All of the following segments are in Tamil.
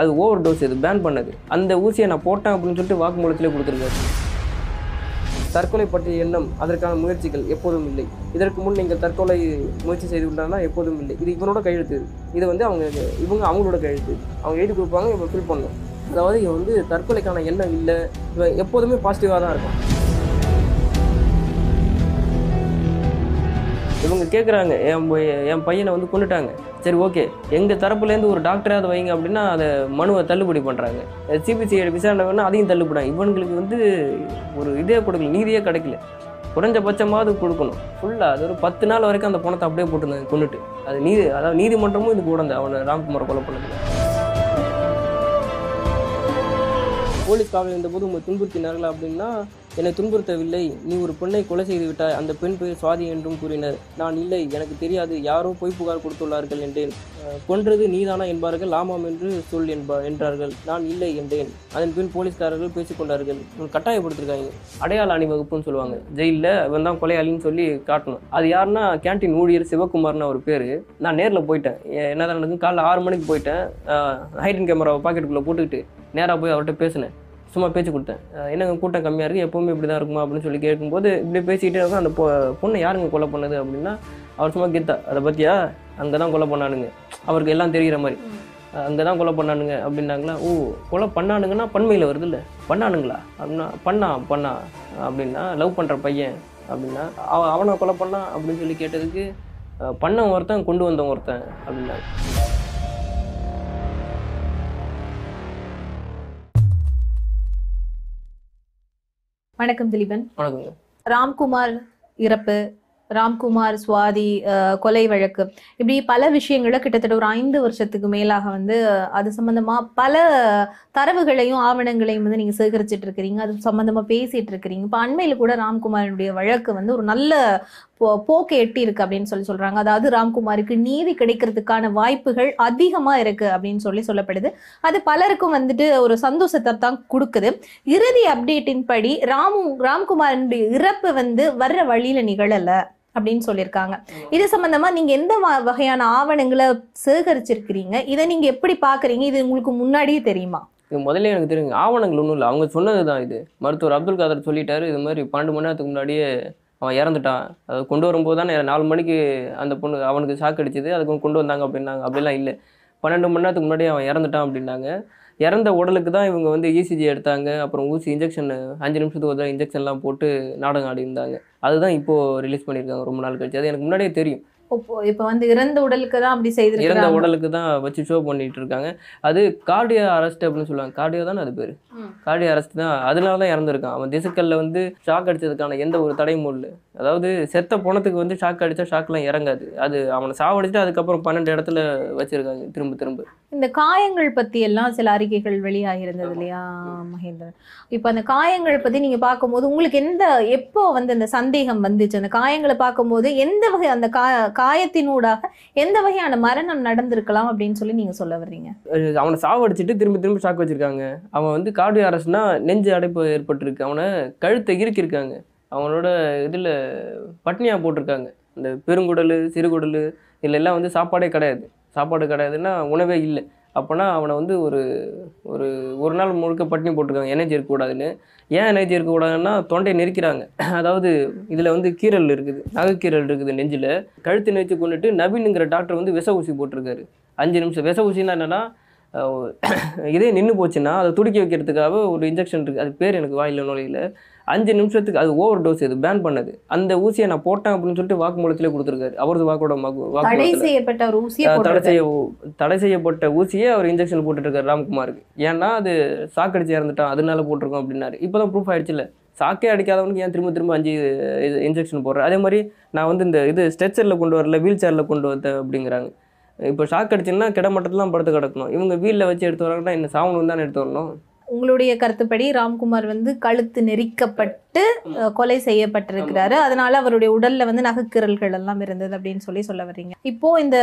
அது ஓவர் டோஸ் இது பேன் பண்ணது. அந்த ஊசியை நான் போட்டேன் அப்படின்னு சொல்லிட்டு வாக்குமூலத்திலே கொடுத்துருக்காரு தற்கொலை பற்றிய எண்ணம் அதற்கான முயற்சிகள் எப்போதும் இல்லை. இதற்கு முன் நீங்கள் தற்கொலை முயற்சி செய்து கொண்டாங்கன்னா எப்போதும் இல்லை. இது இவனோட கையெழுத்து. இது வந்து அவங்க இவங்க அவங்களோட கையெழுத்து. அவங்க எழுதி கொடுப்பாங்க இவங்க ஃபில் பண்ணணும். அதாவது இவன் வந்து தற்கொலைக்கான எண்ணம் இல்லை. இவன் எப்போதுமே பாசிட்டிவாக தான் இருக்கும் இவங்க கேட்குறாங்க என் என் பையனை வந்து கொண்டுட்டாங்க சரி ஓகே. எங்கள் தரப்புலேருந்து ஒரு டாக்டராவது வைங்க அப்படின்னா அதை மனுவை தள்ளுபடி பண்ணுறாங்க சிபிசிஐடி விசாரணை வேணால் அதையும் தள்ளுபடாங்க இவங்களுக்கு வந்து ஒரு இதே கொடுக்கல நீதியே கிடைக்கல. குறைஞ்சபட்சமாவது கொடுக்கணும். ஃபுல்லாக அது ஒரு பத்து நாள் வரைக்கும் அந்த பணத்தை அப்படியே போட்டுருந்தாங்க கொண்டுட்டு அது நீதி அதாவது நீதிமன்றமும் இது கூட அவனை ராம்குமாரை கொலை பண்ணது போலீஸ் காவல் இருந்தபோது உங்களை துன்புறுத்தினார்கள் அப்படின்னா என்னை துன்புறுத்தவில்லை. நீ ஒரு பெண்ணை கொலை செய்து விட்டாய் அந்த பெண் பெயர் சுவாதி என்றும் கூறினர். நான் இல்லை. எனக்கு தெரியாது. யாரோ பொய் புகார் கொடுத்துள்ளார்கள் என்றேன். கொன்றது நீதானா என்பார்கள். ஆமாம் என்று சொல் என்பா என்றார்கள். நான் இல்லை என்றேன். அதன் பின் போலீஸ்காரர்கள் பேசிக்கொண்டார்கள். உன் கட்டாயப்படுத்திருக்காங்க. அடையாள அணிவகுப்புன்னு சொல்லுவாங்க. ஜெயிலில் இவன் தான் கொலையாளின்னு சொல்லி காட்டணும். அது யாருன்னா கேண்டீன் ஊழியர் சிவகுமார்னு ஒரு பேர். நான் நேரில் போயிட்டேன். எ- என்னதான் நடக்கும் காலைல ஆறு மணிக்கு போயிட்டேன். ஹைட்ரன் கேமராவை பாக்கெட்டுக்குள்ளே போட்டுக்கிட்டு நேராக போய் அவர்கிட்ட பேசினேன். சும்மா பேச்சு கொடுத்தேன். என்னங்க கூட்டம் கம்மியாக இருக்குது எப்போவுமே இப்படி தான் இருக்குமா? அப்படின்னு சொல்லி கேட்கும்போது இப்படி பேசிக்கிட்டே இருக்கும் அந்த பொ பொண்ணை யாருங்க கொலை பண்ணது அப்படின்னா அவர் சும்மா கீதா. அதை பற்றியா அங்கே தான் கொலை பண்ணானுங்க. அவருக்கு எல்லாம் தெரிகிற மாதிரி. அங்கே தான் கொலை பண்ணானுங்க அப்படின்னாங்களா? ஓ கொலை பண்ணானுங்கன்னா பண்மையில் வருது இல்லை பண்ணானுங்களா? அப்படின்னா பண்ணா பண்ணா. அப்படின்னா லவ் பண்ணுற பையன். அப்படின்னா அவன் அவனை கொலை பண்ணான் அப்படின்னு சொல்லி கேட்டதுக்கு பண்ண பண்ணவன் ஒருத்தன் கொண்டு வந்தவன் ஒருத்தன் அப்படின்னாங்க. வணக்கம் திலீபன். ராம்குமார் இறப்பு ராம்குமார் சுவாதி அஹ், கொலை வழக்கு இப்படி பல விஷயங்களை கிட்டத்தட்ட ஒரு ஐந்து வருஷத்துக்கு மேலாக வந்து அது சம்பந்தமா பல தரவுகளையும் ஆவணங்களையும் வந்து நீங்க சேகரிச்சிட்டு இருக்கிறீங்க. அது சம்பந்தமா பேசிட்டு இருக்கிறீங்க. இப்ப அண்மையில கூட ராம்குமாரனுடைய வழக்கு வந்து ஒரு நல்ல போக்கு எட்டி இருக்கு அப்படின்னு சொல்லி சொல்றாங்க. அதாவது ராம்குமாருக்கு நீதி கிடைக்கிறதுக்கான வாய்ப்புகள் அதிகமா இருக்கு அப்படின்னு சொல்லி சொல்லப்படுது. அது பலருக்கும் வந்துட்டு ஒரு சந்தோஷத்தை தான் கொடுக்குது. இறுதி அப்டேட்டின் படி ராமு ராம்குமாரனுடைய இறப்பு வந்து வர்ற வழியில நிகழல அப்படின்னு சொல்லியிருக்காங்க. இது சம்பந்தமா நீங்க எந்த வ- வகையான ஆவணங்களை சேகரிச்சிருக்கிறீங்க? இதை நீங்க எப்படி பாக்குறீங்க இது உங்களுக்கு முன்னாடியே தெரியுமா? இது முதல்ல எனக்கு தெரியுங்க. ஆவணங்கள் ஒன்றும் இல்லை. அவங்க சொன்னது தான் இது. மருத்துவர் அப்துல் காதர் சொல்லிட்டாரு. இது மாதிரி பன்னெண்டு மணி நேரத்துக்கு முன்னாடியே அவன் இறந்துட்டான். அதை கொண்டு வரும்போது தானே நாலு மணிக்கு அந்த பொண்ணு அவனுக்கு ஷாக் அடிச்சது அதுக்கு கொண்டு வந்தாங்க அப்படின்னாங்க. அப்படிலாம் இல்லை. பன்னெண்டு மணி நேரத்துக்கு முன்னாடியே அவன் இறந்துட்டான் அப்படின்னாங்க. இறந்த உடலுக்கு தான் இவங்க வந்து இசிஜி எடுத்தாங்க. அப்புறம் ஊசி இன்ஜெக்ஷன் அஞ்சு நிமிஷத்துக்கு ஒரு இன்ஜெக்ஷன்லாம் போட்டு நாடகம் ஆடி இருந்தாங்க அதுதான் இப்போது ரிலீஸ் பண்ணியிருக்காங்க ரொம்ப நாள் கழிச்சு. அது எனக்கு முன்னாடியே தெரியும். இப்போ வந்து இறந்த உடலுக்கு தான் அப்படி இறந்த செய்திருக்காங்க உடலுக்கு தான் வச்சு ஷோ பண்ணிட்டு இருக்காங்க அது கார்டியா அரெஸ்ட் அப்படின்னு சொல்லுவாங்க. கார்டியா தானே அது பேர். கார்டியா அரெஸ்ட் தான். அதனால தான் இறந்துருக்கான். அவன் திசுக்கல்ல வந்து ஷாக் அடிச்சதுக்கான எந்த ஒரு தடையும் இல்லை. அதாவது செத்த பணத்துக்கு வந்து ஷாக் அடிச்சா ஷாக்லாம் இறங்காது. அது அவனை சாவடிச்சுட்டு அதுக்கப்புறம் பன்னெண்டு இடத்துல வச்சிருக்காங்க. திரும்ப திரும்ப. இந்த காயங்கள் பத்தி எல்லாம் சில அறிக்கைகள் வெளியாகி இருந்தது இல்லையா மகேந்திரன்? இப்ப அந்த காயங்கள் பத்தி நீங்க பார்க்கும்போது உங்களுக்கு எந்த எப்போ வந்து அந்த சந்தேகம் வந்துச்சு? அந்த காயங்களை பார்க்கும்போது எந்த வகை அந்த கா காயத்தினூடாக எந்த வகையான மரணம் நடந்திருக்கலாம் அப்படின்னு சொல்லி நீங்க சொல்ல வர்றீங்க? அவனை சாவடிச்சிட்டு திரும்ப திரும்ப ஷாக் வச்சிருக்காங்க. அவன் வந்து கார்டியா அரெஸ்ட்னா நெஞ்சு அடைப்பு ஏற்பட்டிருக்கு. அவனை கழுத்தை இறுக்கியிருக்காங்க. அவனோட இதில் பட்னியாக போட்டிருக்காங்க. இந்த பெருங்குடல் சிறுகுடல் இதுல எல்லாம் வந்து சாப்பாடே கிடையாது. சாப்பாடு கிடையாதுன்னா உணவே இல்லை. அப்போனா அவனை வந்து ஒரு ஒரு ஒரு நாள் முழுக்க பட்டினி போட்டிருக்காங்க. எனர்ஜி இருக்கக்கூடாதுன்னு ஏன் எனர்ஜி இருக்கக்கூடாதுன்னா தொண்டையை நெரிக்கிறாங்க. அதாவது இதில் வந்து கீரல் இருக்குது. நகைக்கீரல் இருக்குது நெஞ்சில். கழுத்து நெரிச்சு கொண்டுட்டு நவீனுங்கிற டாக்டர் வந்து விஷ ஊசி போட்டிருக்காரு. அஞ்சு நிமிஷம். விஷ ஊசின்னா என்னென்னா இதே நின்று போச்சுன்னா அதை துடிக்க வைக்கிறதுக்காக ஒரு இன்ஜெக்ஷன் இருக்குது அது பேர் எனக்கு வாயில் நோயில் அஞ்சு நிமிஷத்துக்கு அது ஓவர் டோஸ் இது பேன் பண்ணது. அந்த ஊசியை நான் போட்டேன் அப்படின்னு சொல்லிட்டு வாக்குமூலத்திலே கொடுத்துருக்காரு. அவரது வாக்கோட வாக்கு தடை செய்யப்பட்ட ஊசியை தடை. செய்ய தடை செய்யப்பட்ட ஊசியே அவர் இன்ஜெக்ஷன் போட்டுட்டு இருக்காரு ராம்குமாருக்கு. ஏன்னா அது சாக்கடிச்சு இறந்துட்டான். அதனால போட்டிருக்கோம் அப்படின்னாரு. இப்போதான் ப்ரூஃப் ஆயிடுச்சுல சாக்கே அடிக்காதவனுக்கு ஏன் திரும்ப திரும்ப அஞ்சு இன்ஜெக்ஷன் போடுறேன் அதே மாதிரி நான் வந்து இந்த இது ஸ்ட்ரெச்சரில் கொண்டு வரல வீல் சேரில் கொண்டு வந்தேன் அப்படிங்கிறாங்க. இப்போ ஷாக் அடிச்சுன்னா கிடமட்டத்துலாம் படுத்து கிடக்கணும். இவங்க வீலில் வச்சு எடுத்து வராங்கன்னா என்ன சாவணும் தானே எடுத்து வரணும்? உங்களுடைய கருத்துப்படி ராம்குமார் வந்து கழுத்து நெரிக்கப்பட்டு கொலை செய்யப்பட்டிருக்கிறாரு. அதனால அவருடைய உடல்ல வந்து நகைக்கீரல்கள் எல்லாம் இருந்தது அப்படின்னு சொல்லி சொல்ல வர்றீங்க. இப்போ இந்த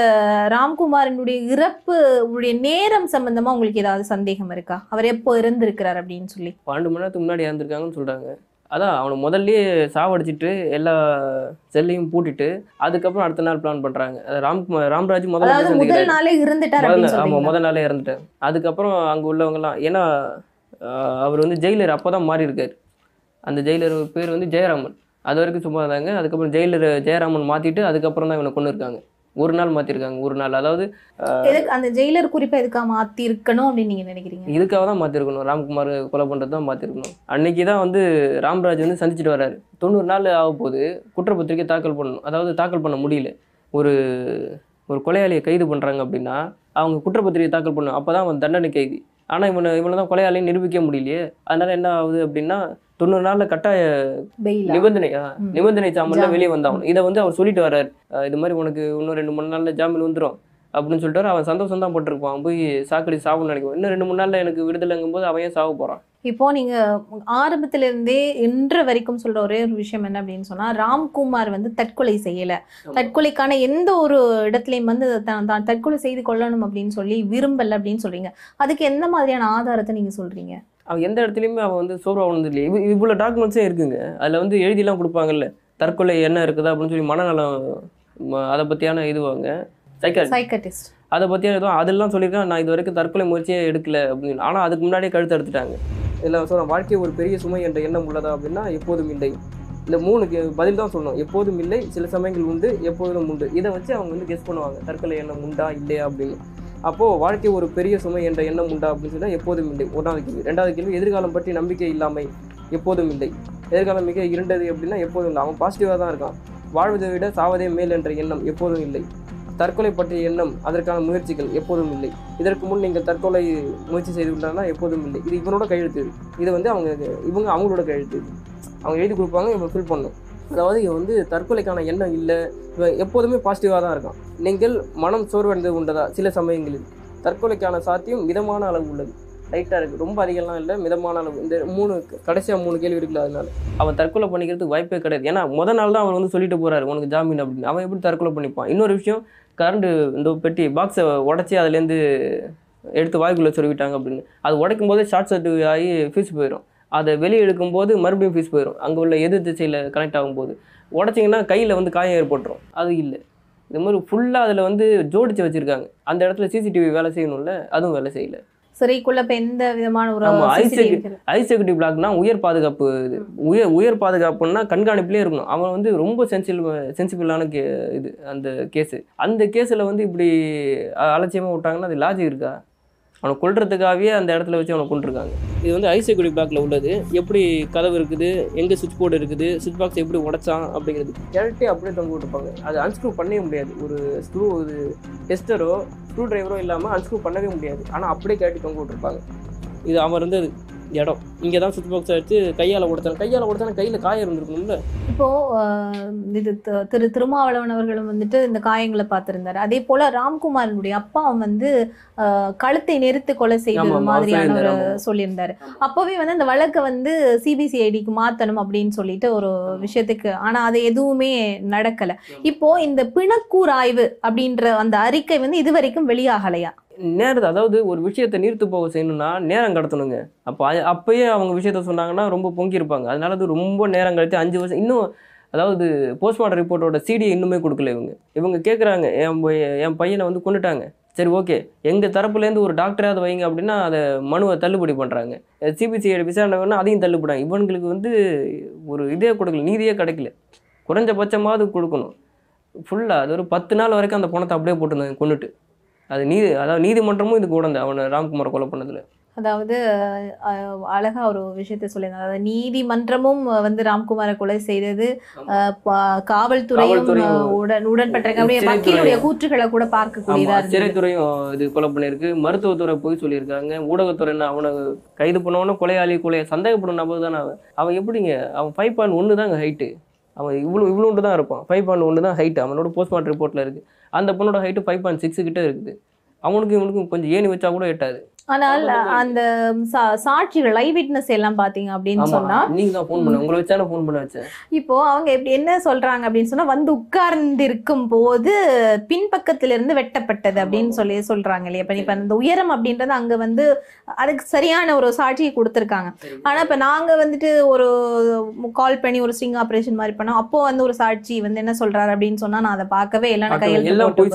ராம்குமாரனுடைய இறப்பு உடைய நேரம் சம்பந்தமா உங்களுக்கு ஏதாவது சந்தேகம் இருக்கா? அவர் எப்போ இறந்திருக்கிறார் அப்படின்னு சொல்லி. பன்னெண்டு மணி நேரத்துக்கு முன்னாடி இறந்துருக்காங்கன்னு சொல்கிறாங்க அதான் அவனை முதல்லயே சாவடிச்சிட்டு எல்லா செல்லையும் பூட்டிட்டு அதுக்கப்புறம் அடுத்த நாள் பிளான் பண்றாங்க. ராம்குமார் ராம்ராஜ் முதல். நாளே இருந்துட்டார் சொல்றீங்க முதல் நாளே இறந்துட்டார். அதுக்கப்புறம் அங்கே உள்ளவங்கலாம் ஏன்னா ஆஹ், அவர் வந்து ஜெயிலர் அப்போ தான் மாறி இருக்காரு. அந்த ஜெயிலர் பேர் வந்து ஜெயராமன். அது வரைக்கும் சும்மா இருந்தாங்க அதுக்கப்புறம் ஜெயிலர் ஜெயராமன் மாற்றிட்டு அதுக்கப்புறம் தான் இவனை கொண்டு இருக்காங்க ஒரு நாள் மாற்றிருக்காங்க ஒரு நாள். அதாவது அந்த ஜெயிலர் குறிப்பை எதுக்காக மாத்தி இருக்கணும் அப்படின்னு நீங்க நினைக்கிறீங்க? இதுக்காக தான் மாற்றிருக்கணும் ராம்குமார் கொலை பண்ணுறது தான் மாற்றிருக்கணும் அன்னைக்கு தான் வந்து ராம்ராஜ் வந்து சந்திச்சுட்டு வராரு தொண்ணூறு நாள் ஆக போது குற்றப்பத்திரிக்கை தாக்கல் பண்ணணும். அதாவது தாக்கல் பண்ண முடியல. ஒரு ஒரு கொலையாளியை கைது பண்ணுறாங்க அப்படின்னா அவங்க குற்றப்பத்திரிக்கை தாக்கல் பண்ணணும். அப்போ தான் அவன் தண்டனை கைதி. ஆனால் இவனை இவனை தான் கொலையாளியை நிரூபிக்க முடியலையே. அதனால என்ன ஆகுது அப்படின்னா தொண்ணூறு நாளில் கட்டாய நிபந்தனை. நிபந்தனை சாமல்ல ஜாமீன். வெளியே வந்தாகணும். இதை வந்து அவர் சொல்லிட்டு வர்றாரு. இது மாதிரி உனக்கு இன்னும் ரெண்டு மூணு நாள்ல ஜாமீன் வந்துடும் அப்படின்னு சொல்லிட்டு அவன் சந்தோஷம் தான் பட்டிருப்பான். போய் சாக்கடி சாவுன்னு நினைக்குவான் இன்னும் ரெண்டு மூணு நாள்ல எனக்கு விடுதலைங்கும் போது அவன் ஏன் சாவ போறான்? இப்போ நீங்க ஆரம்பத்துல இருந்தே இன்று வரைக்கும் சொல்ற ஒரே ஒரு விஷயம் என்ன அப்படின்னு சொன்னா ராம்குமார் வந்து தற்கொலை செய்யல. தற்கொலைக்கான எந்த ஒரு இடத்துலயும் வந்து தான் தான் தற்கொலை செய்து கொள்ளணும் அப்படின்னு சொல்லி விரும்பல அப்படின்னு சொல்றீங்க. அதுக்கு எந்த மாதிரியான ஆதாரத்தை நீங்க சொல்றீங்க? அவன் எந்த இடத்துலையுமே அவன் வந்து சோர்வா உணர்ந்து இல்லையே இவ் இவ்வளோ டாக்குமெண்ட்ஸே இருக்குங்க. அதில் வந்து எழுதிலாம் கொடுப்பாங்கல்ல. தற்கொலை என்ன இருக்குதா அப்படின்னு சொல்லி மனநலம் அதை பற்றியான இதுவாங்க சைக்கட்டிஸ்ட் அதை பற்றியான இதுவும் அதெல்லாம் சொல்லியிருக்கான் நான் இது வரைக்கும் தற்கொலை முயற்சியே எடுக்கல அப்படின்னு ஆனால் அதுக்கு முன்னாடியே கழுத்து எடுத்துட்டாங்க. இல்லை சொல்கிறேன் வாழ்க்கை ஒரு பெரிய சுமை என்ற எண்ணம் உள்ளதா அப்படின்னா எப்போதும் இல்லை. இந்த மூணுக்கு பதில் தான் சொல்லணும். எப்போதும் இல்லை சில சமயங்கள் உண்டு எப்போதும் உண்டு. இதை வச்சு அவங்க வந்து கெஸ் பண்ணுவாங்க. தற்கொலை எண்ணம் உண்டா இல்லையா அப்படின்னு. அப்போது வாழ்க்கை ஒரு பெரிய சுமை என்ற எண்ணம் உண்டா அப்படின்னு சொன்னால் எப்போதும் இல்லை. ஒன்றாவது கேள்வி. ரெண்டாவது கேள்வி எதிர்காலம் பற்றி நம்பிக்கை இல்லாமை எப்போதும் இல்லை. எதிர்காலம் மிக இருண்டது அப்படின்னா எப்போதும் இல்லை. அவன் பாசிட்டிவாக தான் இருக்கான். வாழ்வதை விட சாவதே மேல் என்ற எண்ணம் எப்போதும் இல்லை. தற்கொலை பற்றிய எண்ணம் அதற்கான முயற்சிகள் எப்போதும் இல்லை. இதற்கு முன் நீங்கள் தற்கொலை முயற்சி செய்துள்ளனா எப்போதும் இல்லை. இது இவனோட கையெழுத்து. இது. வந்து அவங்க இவங்க அவங்களோட கையெழுத்து. அவங்க எழுதி கொடுப்பாங்க இவங்க ஃபில் பண்ணும் அதாவது இவன் வந்து தற்கொலைக்கான எண்ணம் இல்லை. இவன் எப்போதுமே பாசிட்டிவாக தான் இருக்கான். நீங்கள் மனம் சோர்வடைந்தது உண்டதா சில சமயங்களில். தற்கொலைக்கான சாத்தியம் மிதமான அளவு உள்ளது. லைட்டாக இருக்குது ரொம்ப அதிகம்லாம் இல்லை. மிதமான அளவு. இந்த மூணு கடைசியாக மூணு கேள்வி இருக்குல்ல அதனால. அவன் தற்கொலை பண்ணிக்கிறதுக்கு வாய்ப்பே கிடையாது. ஏன்னா முத நாள் தான் அவன் வந்து சொல்லிட்டு போகிறாரு உனக்கு ஜாமீன் அப்படின்னு. அவன் எப்படி தற்கொலை பண்ணிப்பான்? இன்னொரு விஷயம் கரண்ட்டு இந்த பெட்டி பாக்ஸை உடச்சி அதுலேருந்து எடுத்து வாய்க்குள்ளே சொல்லிவிட்டாங்க அப்படின்னு. அது உடைக்கும் போதே ஷார்ட் சர்க்யூட் ஆகி ஃபீஸ் போயிடும் அதை வெளியே எடுக்கும்போது மறுபடியும் ஃபீஸ் போயிடும் அங்கே உள்ள எதிர் திசையில் கனெக்ட் ஆகும்போது. உடச்சிங்கன்னா கையில் வந்து காயம் ஏற்பட்டுரும். அது இல்லை. இது மாதிரி ஃபுல்லாக அதில் வந்து ஜோடிச்சு வச்சுருக்காங்க. அந்த இடத்துல சிசிடிவி வேலை செய்யணும்ல அதுவும் வேலை செய்யல. சிறைக்குள்ள இப்ப எந்த விதமான ஒரு ஆமா, CCTV ஐசெக் இருக்குது. ஹை செக்யூரிட்டி பிளாக்னா உயர் பாதுகாப்பு இது. உயர் உயர் பாதுகாப்புன்னா கண்காணிப்புலேயே இருக்கணும். அவன் வந்து ரொம்ப சென்சிபிள் சென்சிபிளான கே இது அந்த கேஸு அந்த கேஸில் வந்து இப்படி அ- அலட்சியமா விட்டாங்கன்னா அது லாஜிக் இருக்கா? அவனை கொள்றதுக்காகவே அந்த இடத்துல வச்சு அவனை கொண்டிருக்காங்க இது வந்து ஐசெக்யூரிட்டி பிளாக்ல உள்ளது. எப்படி கதவு இருக்குது? எங்கே சுவிட்ச் போர்டு இருக்குது? சுவிட்ச் பாக்ஸ் எப்படி உடைச்சான்? அப்படிங்கிறது. கேரட்டே அப்படியே தொங்க விட்டுருப்பாங்க அது அன்ஸ்க்ரூ பண்ணவே முடியாது. ஒரு ஸ்க்ரூ இது டெஸ்டரோ ஸ்க்ரூ டிரைவரோ இல்லாமல் அன்ஸ்க்ரூ பண்ணவே முடியாது. ஆனால் அப்படியே கேரட்டி தொங்க விட்டுருப்பாங்க. இது அவன் இருந்தது. இடம். இங்கே தான் சுவிட்ச் பாக்ஸ் வச்சு கையால் உடைச்சான் கையால் உடைச்சான கையில் காயம் இருந்திருக்கணும்ல. இப்போ ஆஹ், இது திரு திருமாவளவன் அவர்களும் வந்துட்டு இந்த காயங்களை பார்த்திருந்தாரு. அதே போல ராம்குமாரனுடைய அப்பா வந்து கழுத்தை நெரித்து கொலை செய்தது ஆமா, மாதிரியான ஒரு. சொல்லியிருந்தாரு. அப்பவே வந்து அந்த வழக்கை வந்து சிபிசிஐடிக்கு மாத்தணும் அப்படின்னு சொல்லிட்டு ஒரு விஷயத்துக்கு ஆனா அது எதுவுமே நடக்கல. இப்போ இந்த பிணக்கூர் ஆய்வு அப்படின்ற அந்த அறிக்கை வந்து இதுவரைக்கும் வெளியாகலையா? நேரத்தை அதாவது ஒரு விஷயத்தை நீர்த்து போக செய்யணும்னா நேரம் கடத்தணுங்க. அப்போ அப்பயே அவங்க விஷயத்த சொன்னாங்கன்னா ரொம்ப பொங்கியிருப்பாங்க. அதனால அது ரொம்ப நேரம் கழித்து அஞ்சு வருஷம் இன்னும் அதாவது போஸ்ட்மார்ட்டம் ரிப்போர்ட்டோட சிடியை இன்னுமே கொடுக்கல இவங்க. இவங்க கேட்குறாங்க என் என் பையனை வந்து கொண்டுட்டாங்க சரி ஓகே. எங்கள் தரப்புலேருந்து ஒரு டாக்டராவது வைங்க அப்படின்னா அதை மனுவை தள்ளுபடி பண்ணுறாங்க சிபிசிஐடி விசாரணை வேணால் அதையும் தள்ளுபடாங்க இவங்களுக்கு வந்து ஒரு இதே கொடுக்கல நீதியே கிடைக்கல. குறைஞ்சபட்சமாவது கொடுக்கணும். ஃபுல்லாக அது ஒரு பத்து நாள் வரைக்கும் அந்த பணத்தை அப்படியே போட்டிருந்தாங்க கொண்டுட்டு அது நீதி அதாவது நீதிமன்றமும் இதுக்கு உடந்த அவனை ராம்குமாரை கொலை பண்ணதுல. அதாவது அழகா ஒரு விஷயத்த சொல்லியிருந்தாங்க அதாவது நீதிமன்றமும் வந்து ராம்குமாரை கொலை செய்தது காவல்துறையும் உடன் உடன்பட்டிருக்க. வக்கீலுடைய கூற்றுகளை கூட பார்க்கக்கூடியதா சிறைத்துறையும் இது கொலை பண்ணியிருக்கு. மருத்துவத்துறை போய் சொல்லியிருக்காங்க. ஊடகத்துறை என்ன அவனை கைது பண்ணவன கொலையாளி கொலையை சந்தேகப்படும் நபர் தானே அவன். அவன் எப்படிங்க அவன் ஃபைவ் பாயிண்ட் ஒன்று தாங்க ஹைட்டு அவன் இவ்வளோ இவ்வளோண்டு தான் இருப்பான். ஃபைவ் பாயிண்ட் ஒன்று தான் ஹைட் அவனோட போஸ்ட்மார்ட்டம் ரிப்போர்ட்டில் இருக்குது அந்த பொண்ணோட ஹைட்டு ஃபைவ் பாயிண்ட் சிக்ஸ் கிட்டே இருக்குது. அவனுக்கு இவனுக்கும் கொஞ்சம் ஏணி வச்சா கூட எட்டாது. ஆனால் அந்த சாட்சிகள் லை விட்னஸ் எல்லாம் பாத்தீங்க அப்படின்னு சொன்னா நீங்க தான் ஃபோன் பண்ண. உங்களை வச்சா ஃபோன் பண்ண வச்சேன். இப்போ அவங்க எப்படி என்ன சொல்றாங்க அப்படின்னு சொன்னா வந்து உட்கார்ந்து இருக்கும் போது பின்பக்கத்துல இருந்து வெட்டப்பட்டது அப்படின்னு சொல்லி சொல்றாங்க இல்லையா? இப்ப இப்ப அந்த உயரம் அப்படின்றது அங்க வந்து அதுக்கு சரியான ஒரு சாட்சியை கொடுத்திருக்காங்க. ஆனா இப்ப நாங்க வந்துட்டு ஒரு கால் பண்ணி ஒரு ஸ்ட்ரிங் ஆபரேஷன் மாதிரி பண்ணோம் அப்போ வந்து ஒரு சாட்சி வந்து என்ன சொல்றாரு அப்படின்னு சொன்னா நான் அதை பார்க்கவே எல்லாம்.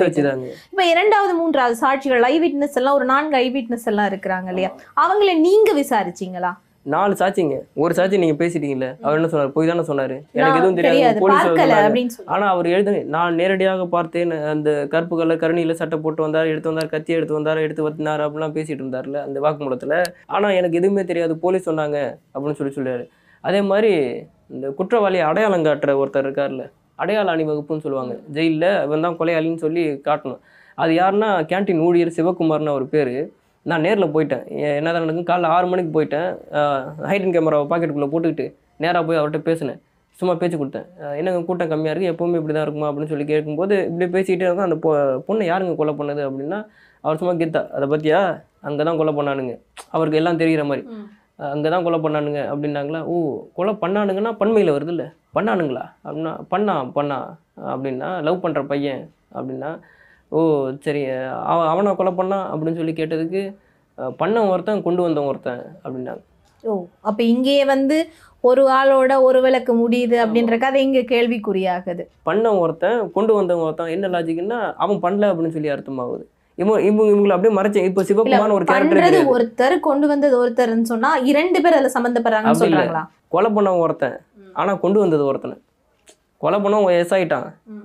வச்சுதாங்க இப்ப இரண்டாவது மூன்றாவது சாட்சிகள் ஐ விட்னஸ் எல்லாம் ஒரு நான்கு ஐ விட்னஸ் எல்லாம் இருக்கிறாங்க இல்லையா? அவங்கள நீங்க விசாரிச்சீங்களா? நாலு சாட்சிங்க. ஒரு சாட்சி நீங்க பேசிட்டீங்கல்ல அவர் என்ன சொன்னாரு? போய் தானே சொன்னாரு. எனக்கு எதுவும் தெரியாது. போலீஸ் ஆனா அவர் எழுது நான் நேரடியாக பார்த்தேன். அந்த கருப்பு கலர் கருணியில சட்டை போட்டு வந்தார் எடுத்து வந்தார் கத்தி எடுத்து வந்தார் எடுத்து வத்தினார் அப்படிலாம் பேசிட்டு இருந்தார்ல அந்த வாக்குமூலத்துல. ஆனா எனக்கு எதுவுமே தெரியாது. போலீஸ் சொன்னாங்க அப்படின்னு சொல்லி சொல்றாரு அதே மாதிரி இந்த குற்றவாளியை அடையாளம் காட்டுற ஒருத்தர் இருக்கார்ல அடையாள அணிவகுப்புன்னு சொல்லுவாங்க. ஜெயிலில் இவன் தான் கொலையாளின்னு சொல்லி காட்டணும். அது யாருன்னா கேண்டீன் ஊழியர் சிவகுமார்னு அவர் பேர். நான் நேரில் போயிட்டேன். எ- என்னதான் நடக்கும் காலைல ஆறு மணிக்கு போயிட்டேன். ஹைடன் கேமராவை பாக்கெட்டுக்குள்ளே போட்டுக்கிட்டு நேராக போய் அவர்கிட்ட பேசினேன். சும்மா பேச்சு கொடுத்தேன். என்னங்க கூட்டம் கம்மியாக இருக்குது எப்போவுமே இப்படி தான் இருக்குமா? அப்படின்னு சொல்லி கேட்கும்போது இப்படி பேசிக்கிட்டே இருக்கும் அந்த பொ பொண்ணை யாருங்க கொலை பண்ணது அப்படின்னா அவர் சும்மா கீதா. அதை பற்றியா அங்கே தான் கொலை பண்ணானுங்க. அவருக்கு எல்லாம் தெரிகிற மாதிரி. அங்கே தான் கொலை பண்ணானுங்க. அப்படின்னாங்களா ஓ கொலை பண்ணானுங்கன்னா பண்மையில் வருது இல்லை பண்ணானுங்களா? அப்படின்னா பண்ணா பண்ணா. அப்படின்னா லவ் பண்ணுற பையன். அப்படின்னா ஓ சரி அவன் அவனை கொலை பண்ணான் அப்படின்னு சொல்லி கேட்டதுக்கு பண்ணவன் ஒருத்தன் கொண்டு வந்தவன் ஒருத்தன் அப்படின்னாங்க. ஓ அப்ப இங்கேயே வந்து ஒரு ஆளோட ஒரு விளக்கு முடியுது அப்படின்ற கதை இங்க கேள்விக்குறியாகுது. பண்ணவன் ஒருத்தன் கொண்டு வந்தவன் ஒருத்தன் என்ன லாஜிக்னா அவன் பண்ணல அப்படின்னு சொல்லி அர்த்தமாகுது. இவன் இவங்க இவங்களை அப்படியே மறைச்சேன் இப்போ சிவகுமார்னு ஒரு கேரக்டர் ஒருத்தர் கொண்டு வந்தது ஒருத்தர்னு சொன்னா இரண்டு பேர் அதுல இல்ல. சொல்றாங்களா? கொலை பண்ணவன் ஒருத்தன் ஆனா கொண்டு வந்தது ஒருத்தனை. கொலை பண்ணவன் எஸ்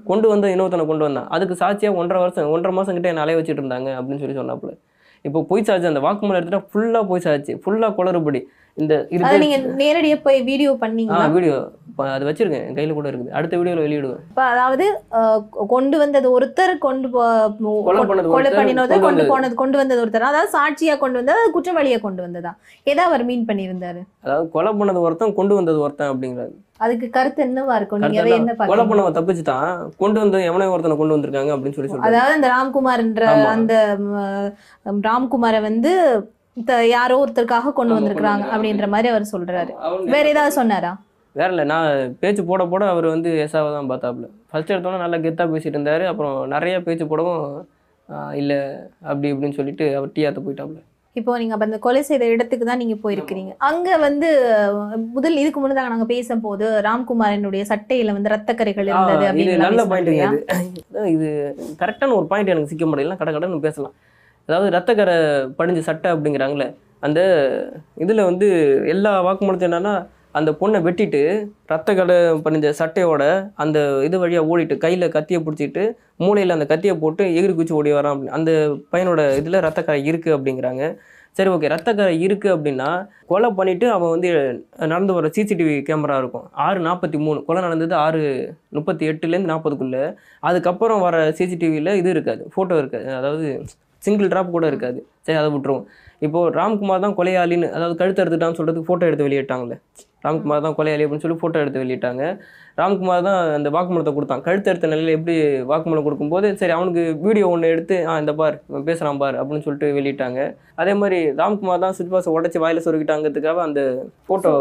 கொண்டு வந்து இன்னொருத்தனை கொண்டு வந்தான். அதுக்கு சாட்சியா ஒன்றரை வருஷம் ஒன்றரை மாசம் கிட்ட என்ன அலைய வச்சுட்டு இருந்தாங்க அப்படின்னு சொல்லி சொன்னாப்புல. இப்போ பொய் சாட்சி அந்த வாக்குமூலம் எடுத்துட்டா ஃபுல்லா பொய் சாட்சி ஃபுல்லா குளறுபடி. இந்த இது நீங்க நேரடியா போய் வீடியோ ஆ பண்ணீங்களா வீடியோ அது வச்சிருக்கேன் கையில கூட இருக்குது. அடுத்த வீடியோல வெளியிடுவேன். இப்ப அதாவது கொண்டு வந்தது ஒருத்தர் கொண்டு கொலை பண்ணினது கொண்டு. போனது கொண்டு வந்தது ஒருத்தர். அதாவது சாட்சியா கொண்டு வந்தது அது குற்றவாளியா கொண்டு வந்ததா? ஏதா அவர் மீன் பண்ணியிருந்தாரு? அதாவது கொலை பண்ணது ஒருத்தன் கொண்டு வந்தது ஒருத்தன் அப்படிங்கிறாரு. அதுக்கு கருத்து என்னவா இருக்கும்? நீங்க அதை என்ன? கொலை பண்ணவன் தப்பிச்சுட்டான் கொண்டு வந்து எவனோ ஒருத்தனை கொண்டு வந்திருக்காங்க அப்படின்னு சொல்லி அதாவது இந்த ராம்குமார்ன்ற. அந்த ராம்குமாரை வந்து யாரோ ஒருத்தருக்காக கொண்டு கொண்டு அப்படின்ற மாதிரி அவர் சொல்றாரு. வேற ஏதாவது சொன்னாரா? வேற இல்லை நான் பேச்சு போட போட அவர் வந்து எசாவை தான் பார்த்தாப்புல. ஃபர்ஸ்ட் எடுத்தோன்னே நல்லா கெத்தாக பேசிட்டு இருந்தாரு. அப்புறம் நிறைய பேச்சு போடவும் இல்லை அப்படி இப்படின்னு சொல்லிட்டு அவர் டீயாத்த போயிட்டாப்புல. இப்போ நீங்க அப்ப அந்த கொலை செய்த இடத்துக்கு தான் நீங்க போயிருக்கிறீங்க. அங்க வந்து முதல் இதுக்கு முன்னதாக நாங்க பேசும்போது ராம்குமாரனுடைய சட்டையில வந்து ரத்தக்கரைகள் இருந்தது அப்படின்னு நல்ல பேசுனாங்க இது. இது கரெக்டான ஒரு பாயிண்ட் எனக்கு சிக்க முடியல கட கடன்னு பேசலாம். அதாவது ரத்தக்கரை படிஞ்ச சட்டை அப்படிங்கிறாங்களே அந்த இதில் வந்து எல்லா வாக்குமூலத்தையும் என்னென்னா அந்த பொண்ணை வெட்டிட்டு கடை படிஞ்ச சட்டையோட அந்த இது வழியாக ஓடிட்டு கையில் கத்தியை பிடிச்சிட்டு மூளையில் அந்த கத்தியை போட்டு எகிரி குச்சி ஓடி வரான் அப்படி. அந்த பையனோட இதில் ரத்தக்கரை இருக்குது அப்படிங்கிறாங்க. சரி ஓகே. ரத்தக்கரை இருக்குது அப்படின்னா கொலை பண்ணிவிட்டு அவன் வந்து நடந்து வர சிசிடிவி கேமரா இருக்கும். ஆறு நாற்பத்தி மூணு. கொலை நடந்தது ஆறு முப்பத்தி எட்டுலேருந்து நாற்பதுக்குள்ளே. அதுக்கப்புறம் வர சிசிடிவியில் இது இருக்காது. ஃபோட்டோ இருக்காது. அதாவது சிங்கிள் ட்ராப் கூட இருக்காது. சரி அதை விட்டுருவோம். இப்போது ராம்குமார் தான் கொலையாளின்னு அதாவது கழுத்து எடுத்துட்டான்னு சொல்கிறதுக்கு ஃபோட்டோ எடுத்து வெளியிட்டாங்களே ராம்குமார் தான் கொலையாளி அப்படின்னு சொல்லி ஃபோட்டோ எடுத்து வெளியிட்டாங்க. ராம்குமார் தான் அந்த வாக்குமூலத்தை கொடுத்தான். கழுத்து எடுத்த நிலையில் எப்படி வாக்குமூலம் கொடுக்கும்போது சரி அவனுக்கு வீடியோ ஒன்று எடுத்து ஆ இந்த பார் பேசுகிறான் பார் அப்படின்னு சொல்லிட்டு வெளியிட்டாங்க. அதே மாதிரி ராம்குமார் தான் சுவிட்ச் பாஸை உடச்சி வாயில சொருக்கிட்டாங்கிறதுக்காக அந்த ஃபோட்டோ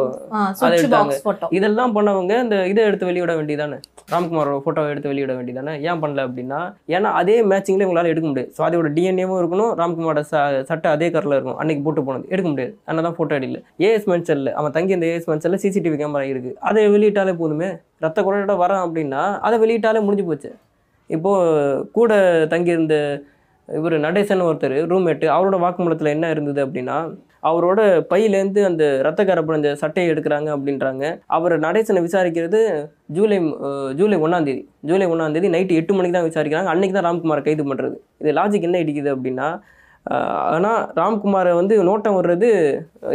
அதை எடுத்தாங்க. பாக்ஸ் இதெல்லாம் பண்ணவங்க இந்த இதை எடுத்து வெளியிட வேண்டியதானே? ராம்குமாரோட ஃபோட்டோவை எடுத்து வெளியிட வேண்டியதானே? ஏன் பண்ணல அப்படின்னா ஏன்னா அதே மேட்சிங்ல உங்களால் எடுக்க முடியாது. சுவாதியோட டிஎன்ஏவும் இருக்கணும் ராம்குமாரோட ச சட்டை அதே கரில் இருக்கும் அன்னைக்கு போட்டு போனது. எடுக்க முடியாது. அதனால தான் ஃபோட்டோ எடுக்கல. ஏஎஸ் மென்சல்ல அவன் தங்கி இந்த ஏஎஸ் மென்சல்ல சிசிடிவி கேமரா இருக்கு. அதை வெளியிட்டாலே போதுமே? ரத்த குறையோட வரான் அப்படின்னா அதை வெளியிட்டாலே முடிஞ்சு போச்சு. இப்போது கூட தங்கியிருந்த இவர் நடேசன் ஒருத்தர் ரூம்மேட்டு அவரோட வாக்குமூலத்தில் என்ன இருந்தது அப்படின்னா அவரோட பையிலேருந்து அந்த ரத்தக்கார பிடிஞ்ச சட்டையை எடுக்கிறாங்க அப்படின்றாங்க. அவர் நடேசனை விசாரிக்கிறது ஜூலை ஜூலை ஒன்றாந்தேதி ஜூலை ஒன்றாந்தேதி நைட்டு எட்டு மணிக்கு தான் விசாரிக்கிறாங்க. அன்னைக்கு தான் ராம்குமாரை கைது பண்ணுறது இது லாஜிக் என்ன இடிக்குது அப்படின்னா ஆனால் ராம்குமாரை வந்து நோட்டம் வர்றது